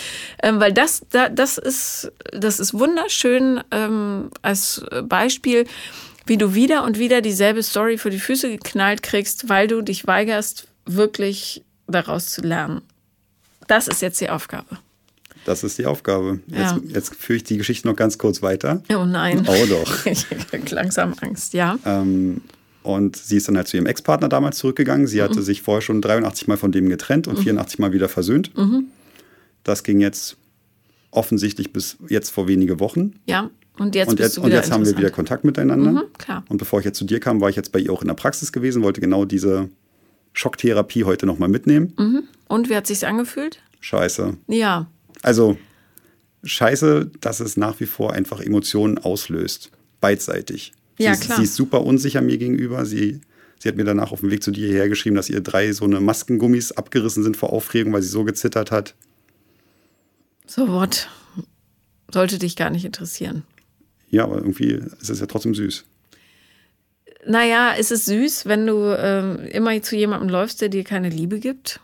Ähm, weil das, da, das, ist, das ist wunderschön ähm, als Beispiel, wie du wieder und wieder dieselbe Story für die Füße geknallt kriegst, weil du dich weigerst, wirklich daraus zu lernen. Das ist jetzt die Aufgabe. Das ist die Aufgabe. Jetzt, ja. jetzt führe ich die Geschichte noch ganz kurz weiter. Oh nein. Oh doch. ich habe langsam Angst, ja. Ähm, und sie ist dann halt zu ihrem Ex-Partner damals zurückgegangen. Sie hatte mhm. sich vorher schon 83 Mal von dem getrennt und mhm. 84 Mal wieder versöhnt. Mhm. Das ging jetzt offensichtlich bis jetzt vor wenige Wochen. Ja. Und jetzt, und jetzt, und jetzt haben wir wieder Kontakt miteinander. Mhm. Und bevor ich jetzt zu dir kam, war ich jetzt bei ihr auch in der Praxis gewesen, wollte genau diese Schocktherapie heute nochmal mitnehmen. Mhm. Und wie hat sich angefühlt? Scheiße. Ja. Also scheiße, dass es nach wie vor einfach Emotionen auslöst. Beidseitig. Ja, sie, klar. sie ist super unsicher mir gegenüber. Sie, sie hat mir danach auf dem Weg zu dir hergeschrieben, dass ihr drei so eine Maskengummis abgerissen sind vor Aufregung, weil sie so gezittert hat. So what? Sollte dich gar nicht interessieren. Ja, aber irgendwie ist es ja trotzdem süß. Naja, ist es süß, wenn du ähm, immer zu jemandem läufst, der dir keine Liebe gibt?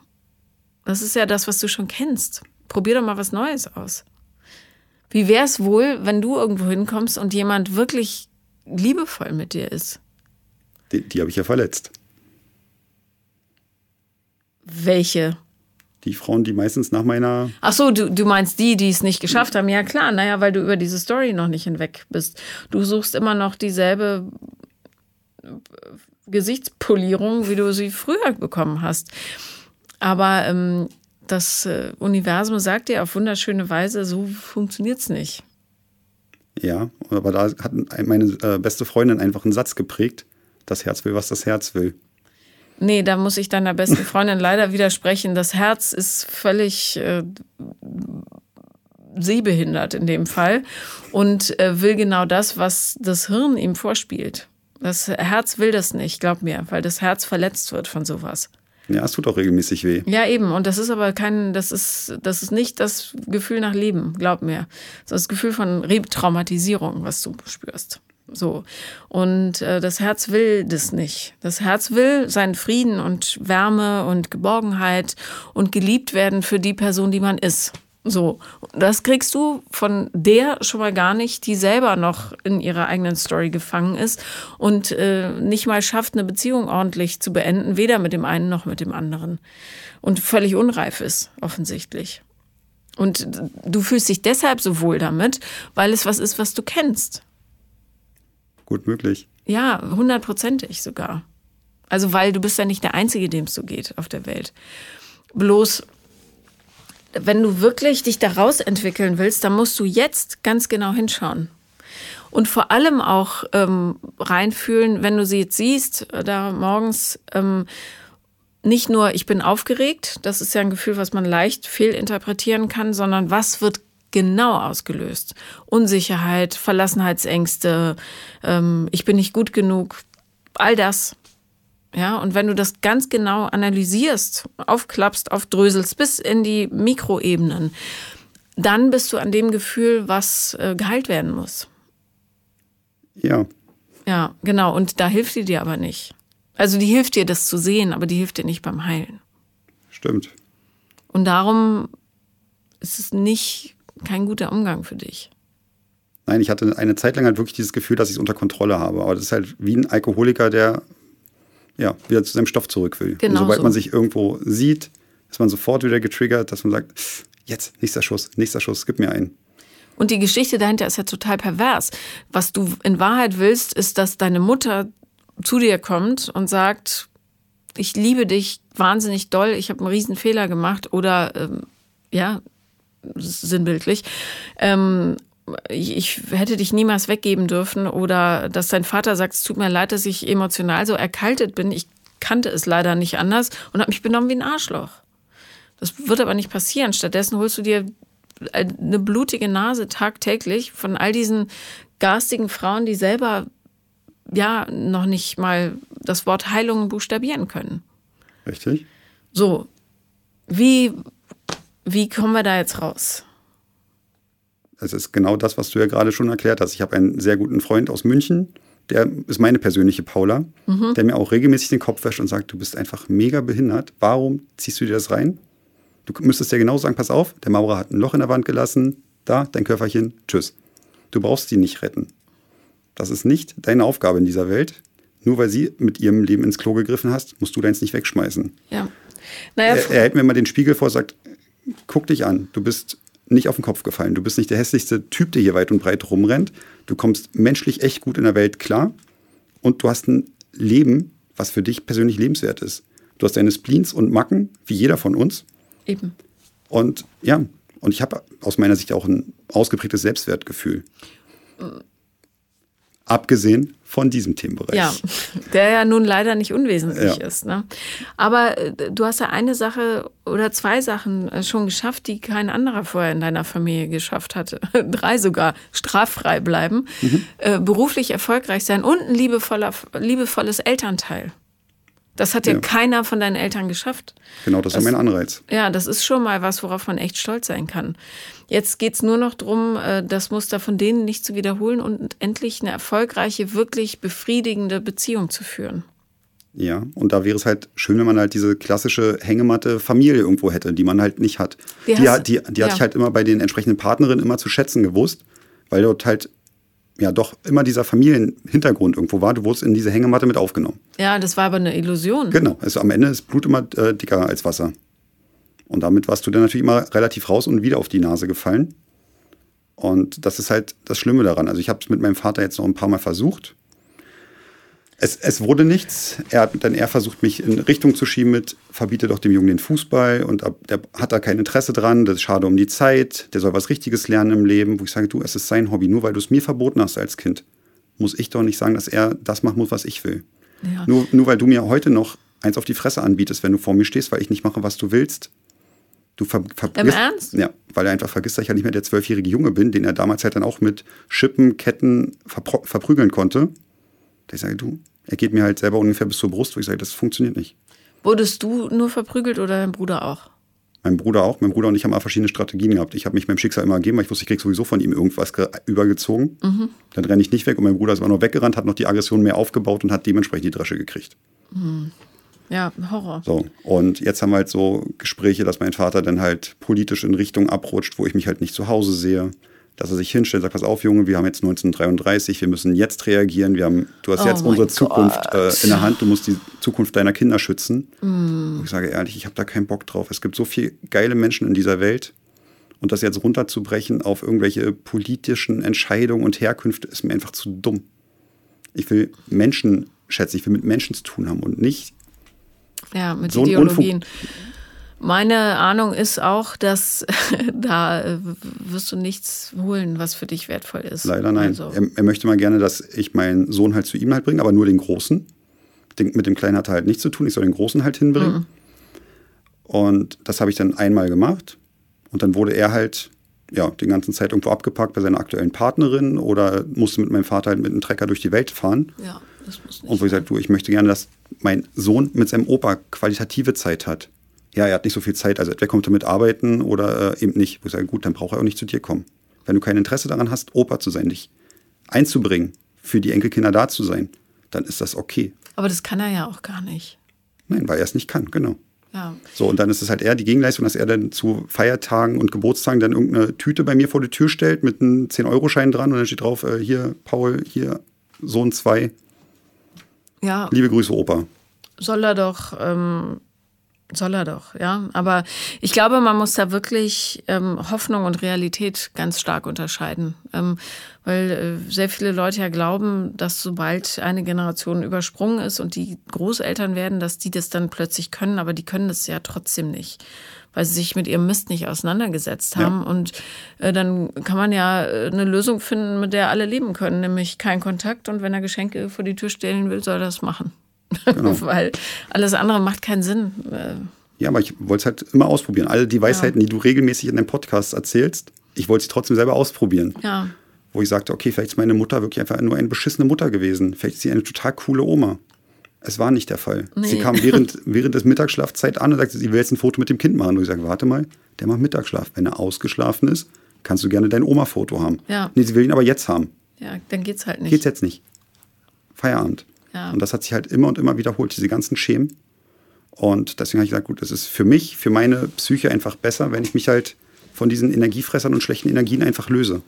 Das ist ja das, was du schon kennst. Probier doch mal was Neues aus. Wie wäre es wohl, wenn du irgendwo hinkommst und jemand wirklich liebevoll mit dir ist? Die, die habe ich ja verletzt. Welche? Die Frauen, die meistens nach meiner. Ach so, du, du meinst die, die es nicht geschafft haben. Ja, klar, naja, weil du über diese Story noch nicht hinweg bist. Du suchst immer noch dieselbe Gesichtspolierung, wie du sie früher bekommen hast. Aber ähm, das äh, Universum sagt dir auf wunderschöne Weise, so funktioniert es nicht. Ja, aber da hat meine äh, beste Freundin einfach einen Satz geprägt. Das Herz will, was das Herz will. Nee, da muss ich deiner besten Freundin leider widersprechen. Das Herz ist völlig äh, sehbehindert in dem Fall und äh, will genau das, was das Hirn ihm vorspielt. Das Herz will das nicht, glaub mir, weil das Herz verletzt wird von sowas. Ja, es tut auch regelmäßig weh. Ja, eben. Und das ist aber kein, das ist, das ist nicht das Gefühl nach Leben, glaub mir. Das ist das Gefühl von Retraumatisierung, was du spürst. So. Und äh, das Herz will das nicht. Das Herz will seinen Frieden und Wärme und Geborgenheit und geliebt werden für die Person, die man ist. So, das kriegst du von der schon mal gar nicht, die selber noch in ihrer eigenen Story gefangen ist und äh, nicht mal schafft, eine Beziehung ordentlich zu beenden, weder mit dem einen noch mit dem anderen. Und völlig unreif ist, offensichtlich. Und du fühlst dich deshalb so wohl damit, weil es was ist, was du kennst. Gut möglich. Ja, hundertprozentig sogar. Also, weil du bist ja nicht der Einzige, dem es so geht auf der Welt. Bloß wenn du wirklich dich daraus entwickeln willst, dann musst du jetzt ganz genau hinschauen. Und vor allem auch ähm, reinfühlen, wenn du sie jetzt siehst, äh, da morgens, ähm, nicht nur, ich bin aufgeregt, das ist ja ein Gefühl, was man leicht fehlinterpretieren kann, sondern was wird genau ausgelöst? Unsicherheit, Verlassenheitsängste, ähm, ich bin nicht gut genug, all das. Ja, und wenn du das ganz genau analysierst, aufklappst, aufdröselst bis in die Mikroebenen, dann bist du an dem Gefühl, was äh, geheilt werden muss. Ja. Ja, genau. Und da hilft die dir aber nicht. Also die hilft dir, das zu sehen, aber die hilft dir nicht beim Heilen. Stimmt. Und darum ist es nicht kein guter Umgang für dich. Nein, ich hatte eine Zeit lang halt wirklich dieses Gefühl, dass ich es unter Kontrolle habe. Aber das ist halt wie ein Alkoholiker, der ja, wieder zu seinem Stoff zurück will. Genau und sobald so. man sich irgendwo sieht, ist man sofort wieder getriggert, dass man sagt, jetzt, nächster Schuss, nächster Schuss, gib mir einen. Und die Geschichte dahinter ist ja total pervers. Was du in Wahrheit willst, ist, dass deine Mutter zu dir kommt und sagt, ich liebe dich wahnsinnig doll, ich habe einen riesen Fehler gemacht oder ähm, ja, sinnbildlich. Ähm, ich, hätte dich niemals weggeben dürfen oder dass dein Vater sagt, es tut mir leid, dass ich emotional so erkaltet bin. Ich kannte es leider nicht anders und habe mich benommen wie ein Arschloch. Das wird aber nicht passieren. Stattdessen holst du dir eine blutige Nase tagtäglich von all diesen garstigen Frauen, die selber ja noch nicht mal das Wort Heilung buchstabieren können. Richtig. So, wie, wie kommen wir da jetzt raus? Es ist genau das, was du ja gerade schon erklärt hast. Ich habe einen sehr guten Freund aus München, der ist meine persönliche Paula, mhm. der mir auch regelmäßig den Kopf wäscht und sagt, du bist einfach mega behindert. Warum ziehst du dir das rein? Du müsstest ja genau sagen, pass auf, der Maurer hat ein Loch in der Wand gelassen, da, dein Köfferchen, tschüss. Du brauchst sie nicht retten. Das ist nicht deine Aufgabe in dieser Welt. Nur weil sie mit ihrem Leben ins Klo gegriffen hast, musst du deins nicht wegschmeißen. Ja. Naja, er, er hält mir mal den Spiegel vor und sagt, guck dich an, du bist nicht auf den Kopf gefallen. Du bist nicht der hässlichste Typ, der hier weit und breit rumrennt. Du kommst menschlich echt gut in der Welt klar und du hast ein Leben, was für dich persönlich lebenswert ist. Du hast deine Spleens und Macken, wie jeder von uns. Eben. Und ja, und ich habe aus meiner Sicht auch ein ausgeprägtes Selbstwertgefühl. Abgesehen von diesem Themenbereich. Ja, der ja nun leider nicht unwesentlich ja. ist. Ne? Aber äh, du hast ja eine Sache oder zwei Sachen äh, schon geschafft, die kein anderer vorher in deiner Familie geschafft hatte. Drei sogar. Straffrei bleiben, mhm. äh, beruflich erfolgreich sein und ein liebevoller, liebevolles Elternteil. Das hat ja, ja, keiner von deinen Eltern geschafft. Genau, das, das ist mein Anreiz. Ja, das ist schon mal was, worauf man echt stolz sein kann. Jetzt geht es nur noch darum, äh, das Muster von denen nicht zu wiederholen und endlich eine erfolgreiche, wirklich befriedigende Beziehung zu führen. Ja, und da wäre es halt schön, wenn man halt diese klassische Hängematte Familie irgendwo hätte, die man halt nicht hat. Die, die, die, die ja. hatte ich halt immer bei den entsprechenden Partnerinnen immer zu schätzen gewusst, weil dort halt ja doch immer dieser Familienhintergrund irgendwo war. Du wurdest in diese Hängematte mit aufgenommen. Ja, das war aber eine Illusion. Genau. Also am Ende ist Blut immer äh, dicker als Wasser. Und damit warst du dann natürlich immer relativ raus und wieder auf die Nase gefallen. Und das ist halt das Schlimme daran. Also ich habe es mit meinem Vater jetzt noch ein paar Mal versucht. Es, es wurde nichts. Er hat dann eher versucht, mich in Richtung zu schieben mit, verbiete doch dem Jungen den Fußball und der hat da kein Interesse dran, das ist schade um die Zeit, der soll was Richtiges lernen im Leben, wo ich sage, du, es ist sein Hobby, nur weil du es mir verboten hast als Kind, muss ich doch nicht sagen, dass er das machen muss, was ich will. Ja. Nur, nur weil du mir heute noch eins auf die Fresse anbietest, wenn du vor mir stehst, weil ich nicht mache, was du willst. Du ver vergisst, Im Ernst? Ja, weil er einfach vergisst, dass ich ja nicht mehr der zwölfjährige Junge bin, den er damals halt dann auch mit Schippen, Ketten verprügeln konnte. Ich sage, du, er geht mir halt selber ungefähr bis zur Brust, wo ich sage, das funktioniert nicht. Wurdest du nur verprügelt oder dein Bruder auch? Mein Bruder auch. Mein Bruder und ich haben auch verschiedene Strategien gehabt. Ich habe mich meinem Schicksal immer gegeben, weil ich wusste, ich kriege sowieso von ihm irgendwas übergezogen. Mhm. Dann renne ich nicht weg und mein Bruder ist immer noch weggerannt, hat noch die Aggression mehr aufgebaut und hat dementsprechend die Dresche gekriegt. Mhm. Ja, Horror. So, und jetzt haben wir halt so Gespräche, dass mein Vater dann halt politisch in Richtung abrutscht, wo ich mich halt nicht zu Hause sehe dass er sich hinstellt und sagt, pass auf, Junge, wir haben jetzt 1933, wir müssen jetzt reagieren, wir haben, du hast oh jetzt unsere Zukunft äh, in der Hand, du musst die Zukunft deiner Kinder schützen. Mm. ich sage ehrlich, ich habe da keinen Bock drauf. Es gibt so viele geile Menschen in dieser Welt und das jetzt runterzubrechen auf irgendwelche politischen Entscheidungen und Herkünfte ist mir einfach zu dumm. Ich will Menschen schätzen, ich will mit Menschen zu tun haben und nicht ja, mit so Ideologien. Meine Ahnung ist auch, dass da äh, wirst du nichts holen, was für dich wertvoll ist. Leider nein. Also. Er, er, möchte mal gerne, dass ich meinen Sohn halt zu ihm halt bringe, aber nur den Großen. Den, mit dem Kleinen hat er halt nichts zu tun. Ich soll den Großen halt hinbringen. Mhm. Und das habe ich dann einmal gemacht. Und dann wurde er halt ja, den ganzen Zeit irgendwo abgepackt bei seiner aktuellen Partnerin oder musste mit meinem Vater halt mit einem Trecker durch die Welt fahren. Ja, das muss nicht. Und wo ich sage, du, ich möchte gerne, dass mein Sohn mit seinem Opa qualitative Zeit hat ja, er hat nicht so viel Zeit, also entweder kommt er mit arbeiten oder äh, eben nicht. Wo ich sage, gut, dann braucht er auch nicht zu dir kommen. Wenn du kein Interesse daran hast, Opa zu sein, dich einzubringen, für die Enkelkinder da zu sein, dann ist das okay. Aber das kann er ja auch gar nicht. Nein, weil er es nicht kann, genau. Ja. So, und dann ist es halt eher die Gegenleistung, dass er dann zu Feiertagen und Geburtstagen dann irgendeine Tüte bei mir vor die Tür stellt mit einem 10-Euro-Schein dran und dann steht drauf, äh, hier, Paul, hier, Sohn 2. Ja. Liebe Grüße, Opa. Soll er doch ähm, soll er doch, ja. Aber ich glaube, man muss da wirklich ähm, Hoffnung und Realität ganz stark unterscheiden. Ähm, weil äh, sehr viele Leute ja glauben, dass sobald eine Generation übersprungen ist und die Großeltern werden, dass die das dann plötzlich können, aber die können das ja trotzdem nicht. Weil sie sich mit ihrem Mist nicht auseinandergesetzt haben. Ja. Und äh, dann kann man ja äh, eine Lösung finden, mit der alle leben können, nämlich kein Kontakt. Und wenn er Geschenke vor die Tür stellen will, soll er das machen. Genau. Weil alles andere macht keinen Sinn. Äh. Ja, aber ich wollte es halt immer ausprobieren. Alle die Weisheiten, ja. die du regelmäßig in deinem Podcast erzählst, ich wollte sie trotzdem selber ausprobieren. Ja. Wo ich sagte, okay, vielleicht ist meine Mutter wirklich einfach nur eine beschissene Mutter gewesen. Vielleicht ist sie eine total coole Oma. Es war nicht der Fall. Nee. Sie kam während, während des Mittagsschlafzeit an und sagte, sie will jetzt ein Foto mit dem Kind machen. Und ich sage, warte mal, der macht Mittagsschlaf. Wenn er ausgeschlafen ist, kannst du gerne dein Oma-Foto haben. Ja. Nee, sie will ihn aber jetzt haben. Ja, dann geht's halt nicht. Geht's jetzt nicht. Feierabend. Ja. Und das hat sich halt immer und immer wiederholt, diese ganzen Schemen. Und deswegen habe ich gesagt, gut, es ist für mich, für meine Psyche einfach besser, wenn ich mich halt von diesen Energiefressern und schlechten Energien einfach löse.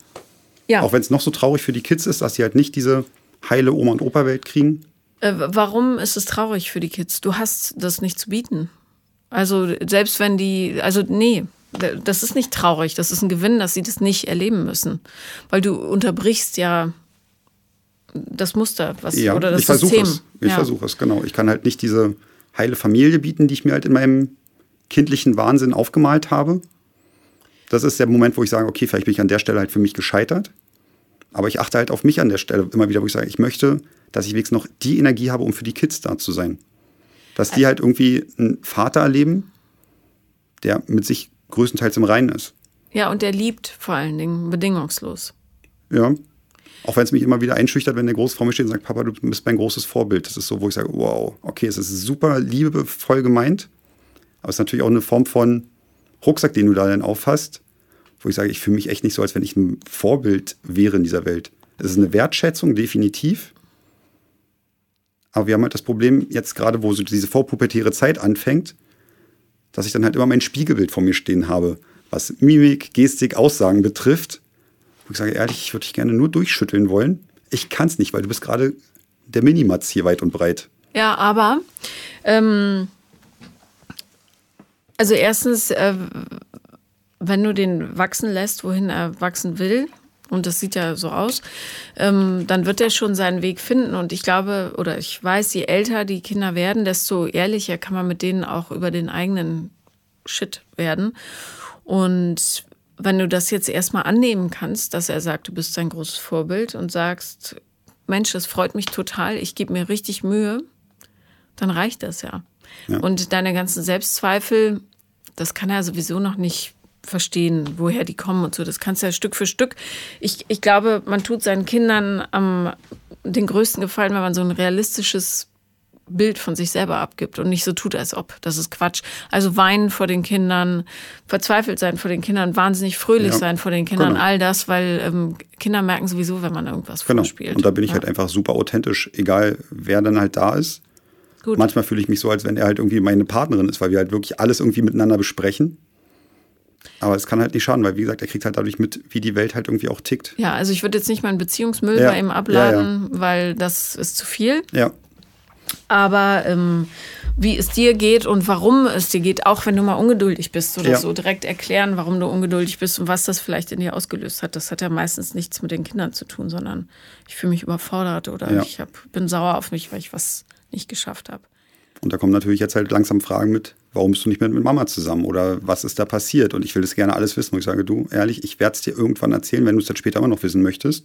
Ja. Auch wenn es noch so traurig für die Kids ist, dass sie halt nicht diese heile Oma- und Opa-Welt kriegen. Äh, warum ist es traurig für die Kids? Du hast das nicht zu bieten. Also selbst wenn die, also nee, das ist nicht traurig, das ist ein Gewinn, dass sie das nicht erleben müssen. Weil du unterbrichst ja das Muster was, ja, oder das ich System. Es. Ich ja. versuche es, genau. Ich kann halt nicht diese heile Familie bieten, die ich mir halt in meinem kindlichen Wahnsinn aufgemalt habe. Das ist der Moment, wo ich sage, okay, vielleicht bin ich an der Stelle halt für mich gescheitert. Aber ich achte halt auf mich an der Stelle immer wieder, wo ich sage, ich möchte, dass ich wenigstens noch die Energie habe, um für die Kids da zu sein. Dass die halt irgendwie einen Vater erleben, der mit sich größtenteils im Reinen ist. Ja, und der liebt vor allen Dingen bedingungslos. Ja, auch wenn es mich immer wieder einschüchtert, wenn der Groß vor mir steht und sagt, Papa, du bist mein großes Vorbild. Das ist so, wo ich sage, wow, okay, es ist super liebevoll gemeint, aber es ist natürlich auch eine Form von Rucksack, den du da dann auffasst, wo ich sage, ich fühle mich echt nicht so, als wenn ich ein Vorbild wäre in dieser Welt. Es ist eine Wertschätzung, definitiv. Aber wir haben halt das Problem, jetzt gerade, wo so diese vorpubertäre Zeit anfängt, dass ich dann halt immer mein Spiegelbild vor mir stehen habe, was Mimik, Gestik, Aussagen betrifft ich sage ehrlich, ich würde dich gerne nur durchschütteln wollen. Ich kann es nicht, weil du bist gerade der Minimatz hier weit und breit. Ja, aber ähm, Also erstens, äh, wenn du den wachsen lässt, wohin er wachsen will, und das sieht ja so aus, ähm, dann wird er schon seinen Weg finden. Und ich glaube, oder ich weiß, je älter die Kinder werden, desto ehrlicher kann man mit denen auch über den eigenen Shit werden. Und wenn du das jetzt erstmal annehmen kannst, dass er sagt, du bist sein großes Vorbild und sagst, Mensch, das freut mich total, ich gebe mir richtig Mühe, dann reicht das ja. ja. Und deine ganzen Selbstzweifel, das kann er sowieso noch nicht verstehen, woher die kommen und so. Das kannst du ja Stück für Stück. Ich, ich glaube, man tut seinen Kindern am den größten Gefallen, wenn man so ein realistisches Bild von sich selber abgibt und nicht so tut, als ob. Das ist Quatsch. Also weinen vor den Kindern, verzweifelt sein vor den Kindern, wahnsinnig fröhlich ja, sein vor den Kindern, genau. all das, weil ähm, Kinder merken sowieso, wenn man irgendwas genau. vorspielt. Und da bin ich ja. halt einfach super authentisch, egal wer dann halt da ist. Gut. Manchmal fühle ich mich so, als wenn er halt irgendwie meine Partnerin ist, weil wir halt wirklich alles irgendwie miteinander besprechen. Aber es kann halt nicht schaden, weil wie gesagt, er kriegt halt dadurch mit, wie die Welt halt irgendwie auch tickt. Ja, also ich würde jetzt nicht mal einen Beziehungsmüll ja. bei ihm abladen, ja, ja. weil das ist zu viel. Ja. Aber ähm, wie es dir geht und warum es dir geht, auch wenn du mal ungeduldig bist oder so, direkt erklären, warum du ungeduldig bist und was das vielleicht in dir ausgelöst hat. Das hat ja meistens nichts mit den Kindern zu tun, sondern ich fühle mich überfordert oder ich hab, bin sauer auf mich, weil ich was nicht geschafft habe. Und da kommen natürlich jetzt halt langsam Fragen mit, warum bist du nicht mehr mit Mama zusammen oder was ist da passiert? Und ich will das gerne alles wissen. Und ich sage, du, ehrlich, ich werde es dir irgendwann erzählen, wenn du es dann später immer noch wissen möchtest.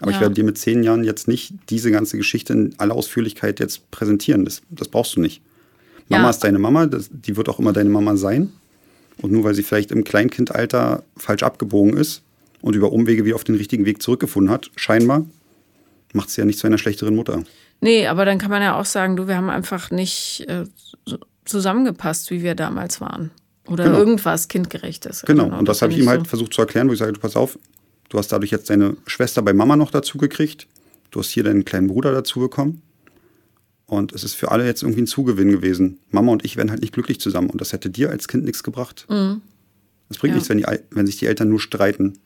Aber ja. ich werde dir mit zehn Jahren jetzt nicht diese ganze Geschichte in aller Ausführlichkeit jetzt präsentieren. Das, das brauchst du nicht. Mama ja. ist deine Mama, das, die wird auch immer deine Mama sein. Und nur weil sie vielleicht im Kleinkindalter falsch abgebogen ist und über Umwege wieder auf den richtigen Weg zurückgefunden hat, scheinbar, macht sie ja nicht zu einer schlechteren Mutter. Nee, aber dann kann man ja auch sagen, du, wir haben einfach nicht äh, zusammengepasst, wie wir damals waren. Oder genau. irgendwas kindgerechtes. Genau, genau und das, das habe ich ihm halt so. versucht zu erklären, wo ich sage, du pass auf, du hast dadurch jetzt deine Schwester bei Mama noch dazu gekriegt, du hast hier deinen kleinen Bruder dazu bekommen. Und es ist für alle jetzt irgendwie ein Zugewinn gewesen. Mama und ich werden halt nicht glücklich zusammen. Und das hätte dir als Kind nichts gebracht. Mhm. Das bringt ja. nichts, wenn, die, wenn sich die Eltern nur streiten.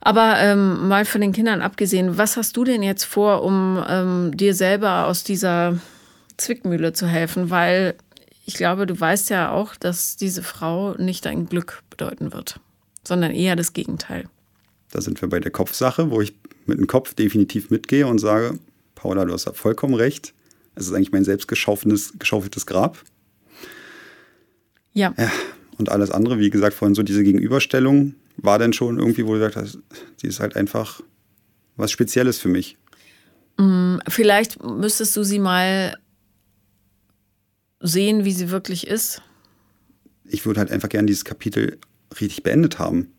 Aber ähm, mal von den Kindern abgesehen, was hast du denn jetzt vor, um ähm, dir selber aus dieser Zwickmühle zu helfen? Weil ich glaube, du weißt ja auch, dass diese Frau nicht dein Glück bedeuten wird, sondern eher das Gegenteil. Da sind wir bei der Kopfsache, wo ich mit dem Kopf definitiv mitgehe und sage, Paula, du hast ja vollkommen recht. Es ist eigentlich mein selbst geschaufeltes Grab. Ja. ja. Und alles andere, wie gesagt, vorhin so diese Gegenüberstellung, war denn schon irgendwie, wo du gesagt hast, sie ist halt einfach was Spezielles für mich? Mm, vielleicht müsstest du sie mal sehen, wie sie wirklich ist. Ich würde halt einfach gerne dieses Kapitel richtig beendet haben.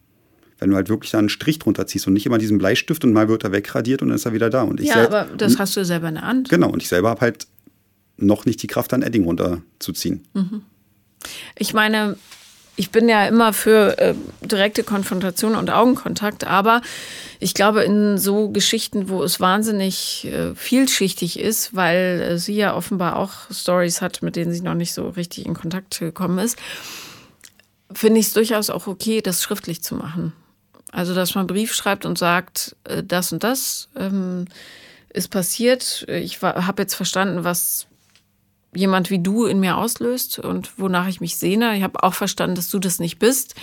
Wenn du halt wirklich da einen Strich drunter ziehst und nicht immer diesen Bleistift und mal wird er wegradiert und dann ist er wieder da. Und ich ja, aber das hast du selber in der Hand. Genau, und ich selber habe halt noch nicht die Kraft, dann Edding runterzuziehen. Mhm. Ich meine, ich bin ja immer für äh, direkte Konfrontation und Augenkontakt, aber ich glaube, in so Geschichten, wo es wahnsinnig äh, vielschichtig ist, weil äh, sie ja offenbar auch Stories hat, mit denen sie noch nicht so richtig in Kontakt gekommen ist, finde ich es durchaus auch okay, das schriftlich zu machen. Also, dass man Brief schreibt und sagt, äh, das und das ähm, ist passiert. Ich habe jetzt verstanden, was jemand wie du in mir auslöst und wonach ich mich sehne. Ich habe auch verstanden, dass du das nicht bist.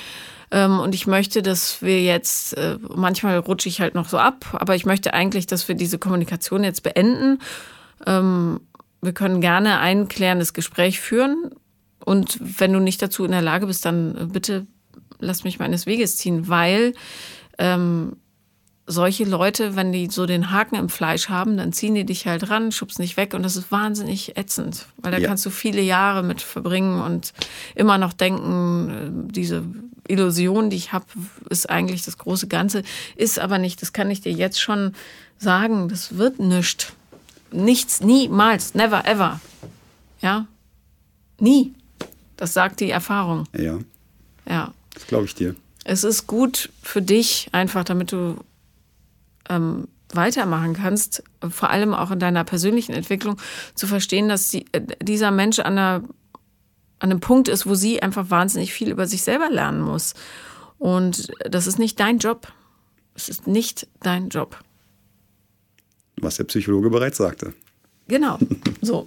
Ähm, und ich möchte, dass wir jetzt, äh, manchmal rutsche ich halt noch so ab, aber ich möchte eigentlich, dass wir diese Kommunikation jetzt beenden. Ähm, wir können gerne ein klärendes Gespräch führen. Und wenn du nicht dazu in der Lage bist, dann bitte lass mich meines Weges ziehen, weil ähm, solche Leute, wenn die so den Haken im Fleisch haben, dann ziehen die dich halt ran, schubst nicht weg und das ist wahnsinnig ätzend, weil da ja. kannst du viele Jahre mit verbringen und immer noch denken, äh, diese Illusion, die ich habe, ist eigentlich das große Ganze, ist aber nicht, das kann ich dir jetzt schon sagen, das wird nichts. Nichts, niemals, never ever. Ja? Nie. Das sagt die Erfahrung. Ja. Ja. Das glaube ich dir. Es ist gut für dich, einfach damit du ähm, weitermachen kannst, vor allem auch in deiner persönlichen Entwicklung, zu verstehen, dass sie, äh, dieser Mensch an, einer, an einem Punkt ist, wo sie einfach wahnsinnig viel über sich selber lernen muss. Und das ist nicht dein Job. Es ist nicht dein Job. Was der Psychologe bereits sagte. Genau. So.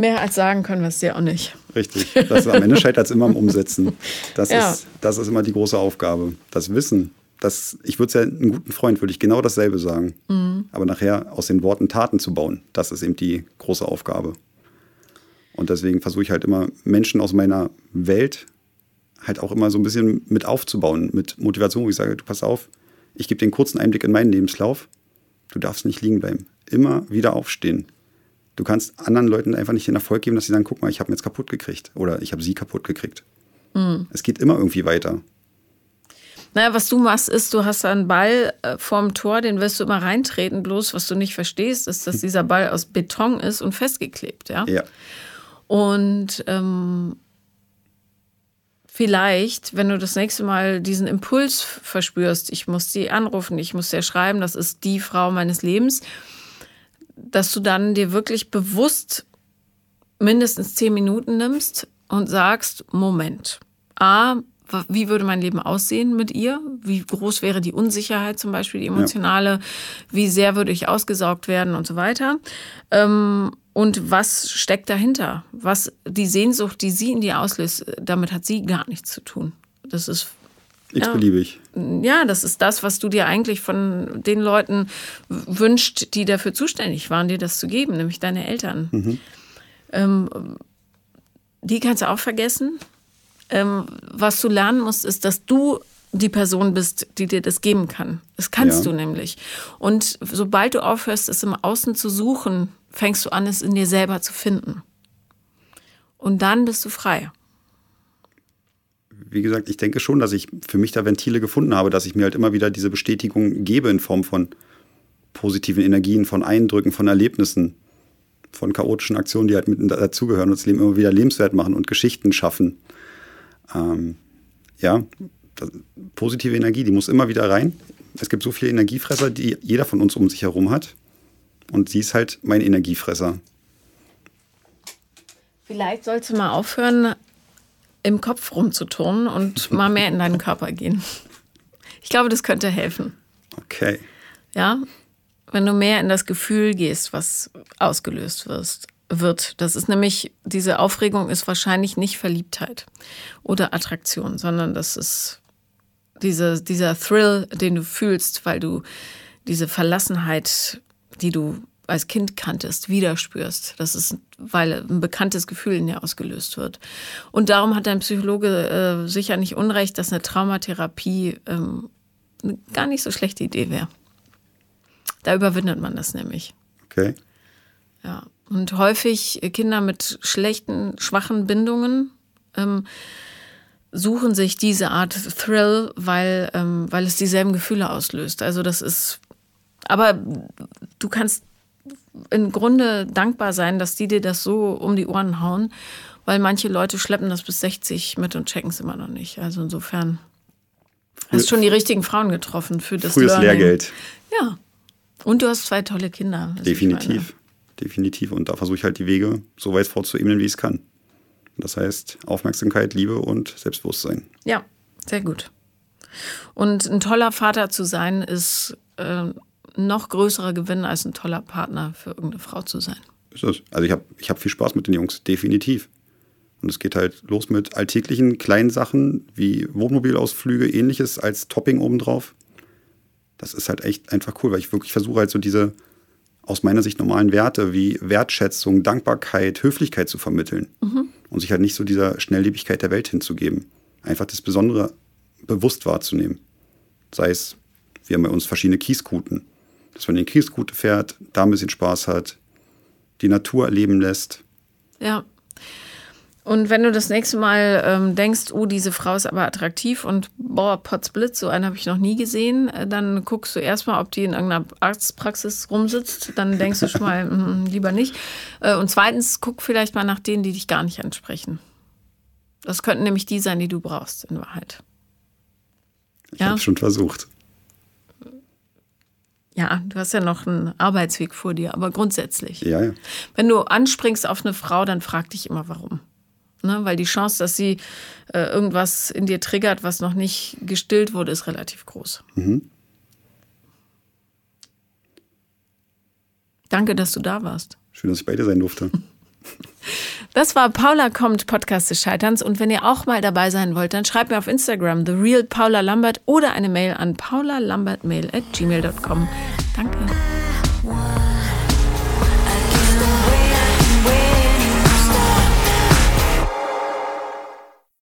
Mehr als sagen können wir es dir auch nicht. Richtig. Das am Ende scheitert es immer am Umsetzen. Das, ja. ist, das ist immer die große Aufgabe. Das Wissen. Das, ich würde es ja einem guten Freund, würde ich genau dasselbe sagen. Mhm. Aber nachher aus den Worten Taten zu bauen, das ist eben die große Aufgabe. Und deswegen versuche ich halt immer Menschen aus meiner Welt halt auch immer so ein bisschen mit aufzubauen, mit Motivation, wo ich sage, du pass auf, ich gebe den kurzen Einblick in meinen Lebenslauf. Du darfst nicht liegen bleiben. Immer wieder aufstehen. Du kannst anderen Leuten einfach nicht den Erfolg geben, dass sie sagen, guck mal, ich habe ihn jetzt kaputt gekriegt oder ich habe sie kaputt gekriegt. Mhm. Es geht immer irgendwie weiter. Naja, was du machst, ist, du hast einen Ball äh, vorm Tor, den wirst du immer reintreten. Bloß, was du nicht verstehst, ist, dass dieser Ball aus Beton ist und festgeklebt, ja. Ja. Und ähm, vielleicht, wenn du das nächste Mal diesen Impuls verspürst, ich muss sie anrufen, ich muss dir schreiben, das ist die Frau meines Lebens, dass du dann dir wirklich bewusst mindestens zehn Minuten nimmst und sagst, Moment, A, wie würde mein Leben aussehen mit ihr? Wie groß wäre die Unsicherheit zum Beispiel, die emotionale? Ja. Wie sehr würde ich ausgesaugt werden und so weiter? Ähm, und was steckt dahinter? Was die Sehnsucht, die sie in dir auslöst, damit hat sie gar nichts zu tun. Das ist x-beliebig. Ja, ja, das ist das, was du dir eigentlich von den Leuten wünscht, die dafür zuständig waren, dir das zu geben, nämlich deine Eltern. Mhm. Ähm, die kannst du auch vergessen. Ähm, was du lernen musst, ist, dass du die Person bist, die dir das geben kann. Das kannst ja. du nämlich. Und sobald du aufhörst, es im Außen zu suchen, fängst du an, es in dir selber zu finden. Und dann bist du frei. Wie gesagt, ich denke schon, dass ich für mich da Ventile gefunden habe, dass ich mir halt immer wieder diese Bestätigung gebe in Form von positiven Energien, von Eindrücken, von Erlebnissen, von chaotischen Aktionen, die halt mit dazugehören und das Leben immer wieder lebenswert machen und Geschichten schaffen. Ähm, ja, positive Energie, die muss immer wieder rein. Es gibt so viele Energiefresser, die jeder von uns um sich herum hat. Und sie ist halt mein Energiefresser. Vielleicht sollst du mal aufhören, im Kopf rumzuturnen und mal mehr in deinen Körper gehen. Ich glaube, das könnte helfen. Okay. Ja, wenn du mehr in das Gefühl gehst, was ausgelöst wirst, wird. Das ist nämlich, diese Aufregung ist wahrscheinlich nicht Verliebtheit oder Attraktion, sondern das ist diese, dieser Thrill, den du fühlst, weil du diese Verlassenheit die du als Kind kanntest, wieder spürst. Das ist, weil ein bekanntes Gefühl in dir ausgelöst wird. Und darum hat dein Psychologe äh, sicher nicht unrecht, dass eine Traumatherapie ähm, eine gar nicht so schlechte Idee wäre. Da überwindet man das nämlich. Okay. Ja. Und häufig Kinder mit schlechten, schwachen Bindungen ähm, suchen sich diese Art Thrill, weil, ähm, weil es dieselben Gefühle auslöst. Also das ist aber du kannst im Grunde dankbar sein, dass die dir das so um die Ohren hauen, weil manche Leute schleppen das bis 60 mit und checken es immer noch nicht. Also insofern hast du schon die richtigen Frauen getroffen für das Frühes Learning. Lehrgeld. Ja. Und du hast zwei tolle Kinder. Definitiv. Definitiv. Und da versuche ich halt die Wege so weit vorzuebnen, wie ich es kann. Das heißt Aufmerksamkeit, Liebe und Selbstbewusstsein. Ja, sehr gut. Und ein toller Vater zu sein, ist äh, noch größerer Gewinn, als ein toller Partner für irgendeine Frau zu sein. Ist das. Also ich habe ich hab viel Spaß mit den Jungs, definitiv. Und es geht halt los mit alltäglichen kleinen Sachen wie Wohnmobilausflüge, ähnliches als Topping obendrauf. Das ist halt echt einfach cool, weil ich wirklich versuche halt so diese aus meiner Sicht normalen Werte wie Wertschätzung, Dankbarkeit, Höflichkeit zu vermitteln. Mhm. Und sich halt nicht so dieser Schnelllebigkeit der Welt hinzugeben. Einfach das Besondere bewusst wahrzunehmen. Sei es, wir haben bei uns verschiedene Kieskuten dass man den Kiesgute fährt, da ein bisschen Spaß hat, die Natur erleben lässt. Ja. Und wenn du das nächste Mal ähm, denkst, oh, diese Frau ist aber attraktiv und boah, Potzblitz, so einen habe ich noch nie gesehen, äh, dann guckst du erstmal, ob die in irgendeiner Arztpraxis rumsitzt. Dann denkst du schon mal, mh, lieber nicht. Äh, und zweitens, guck vielleicht mal nach denen, die dich gar nicht ansprechen. Das könnten nämlich die sein, die du brauchst, in Wahrheit. Ich ja? habe es schon versucht. Ja, du hast ja noch einen Arbeitsweg vor dir, aber grundsätzlich. Ja, ja. Wenn du anspringst auf eine Frau, dann frag dich immer, warum. Ne? Weil die Chance, dass sie äh, irgendwas in dir triggert, was noch nicht gestillt wurde, ist relativ groß. Mhm. Danke, dass du da warst. Schön, dass ich bei dir sein durfte. Das war Paula kommt, Podcast des Scheiterns. Und wenn ihr auch mal dabei sein wollt, dann schreibt mir auf Instagram The Real Paula Lambert oder eine Mail an paulalambertmail at gmail.com. Danke.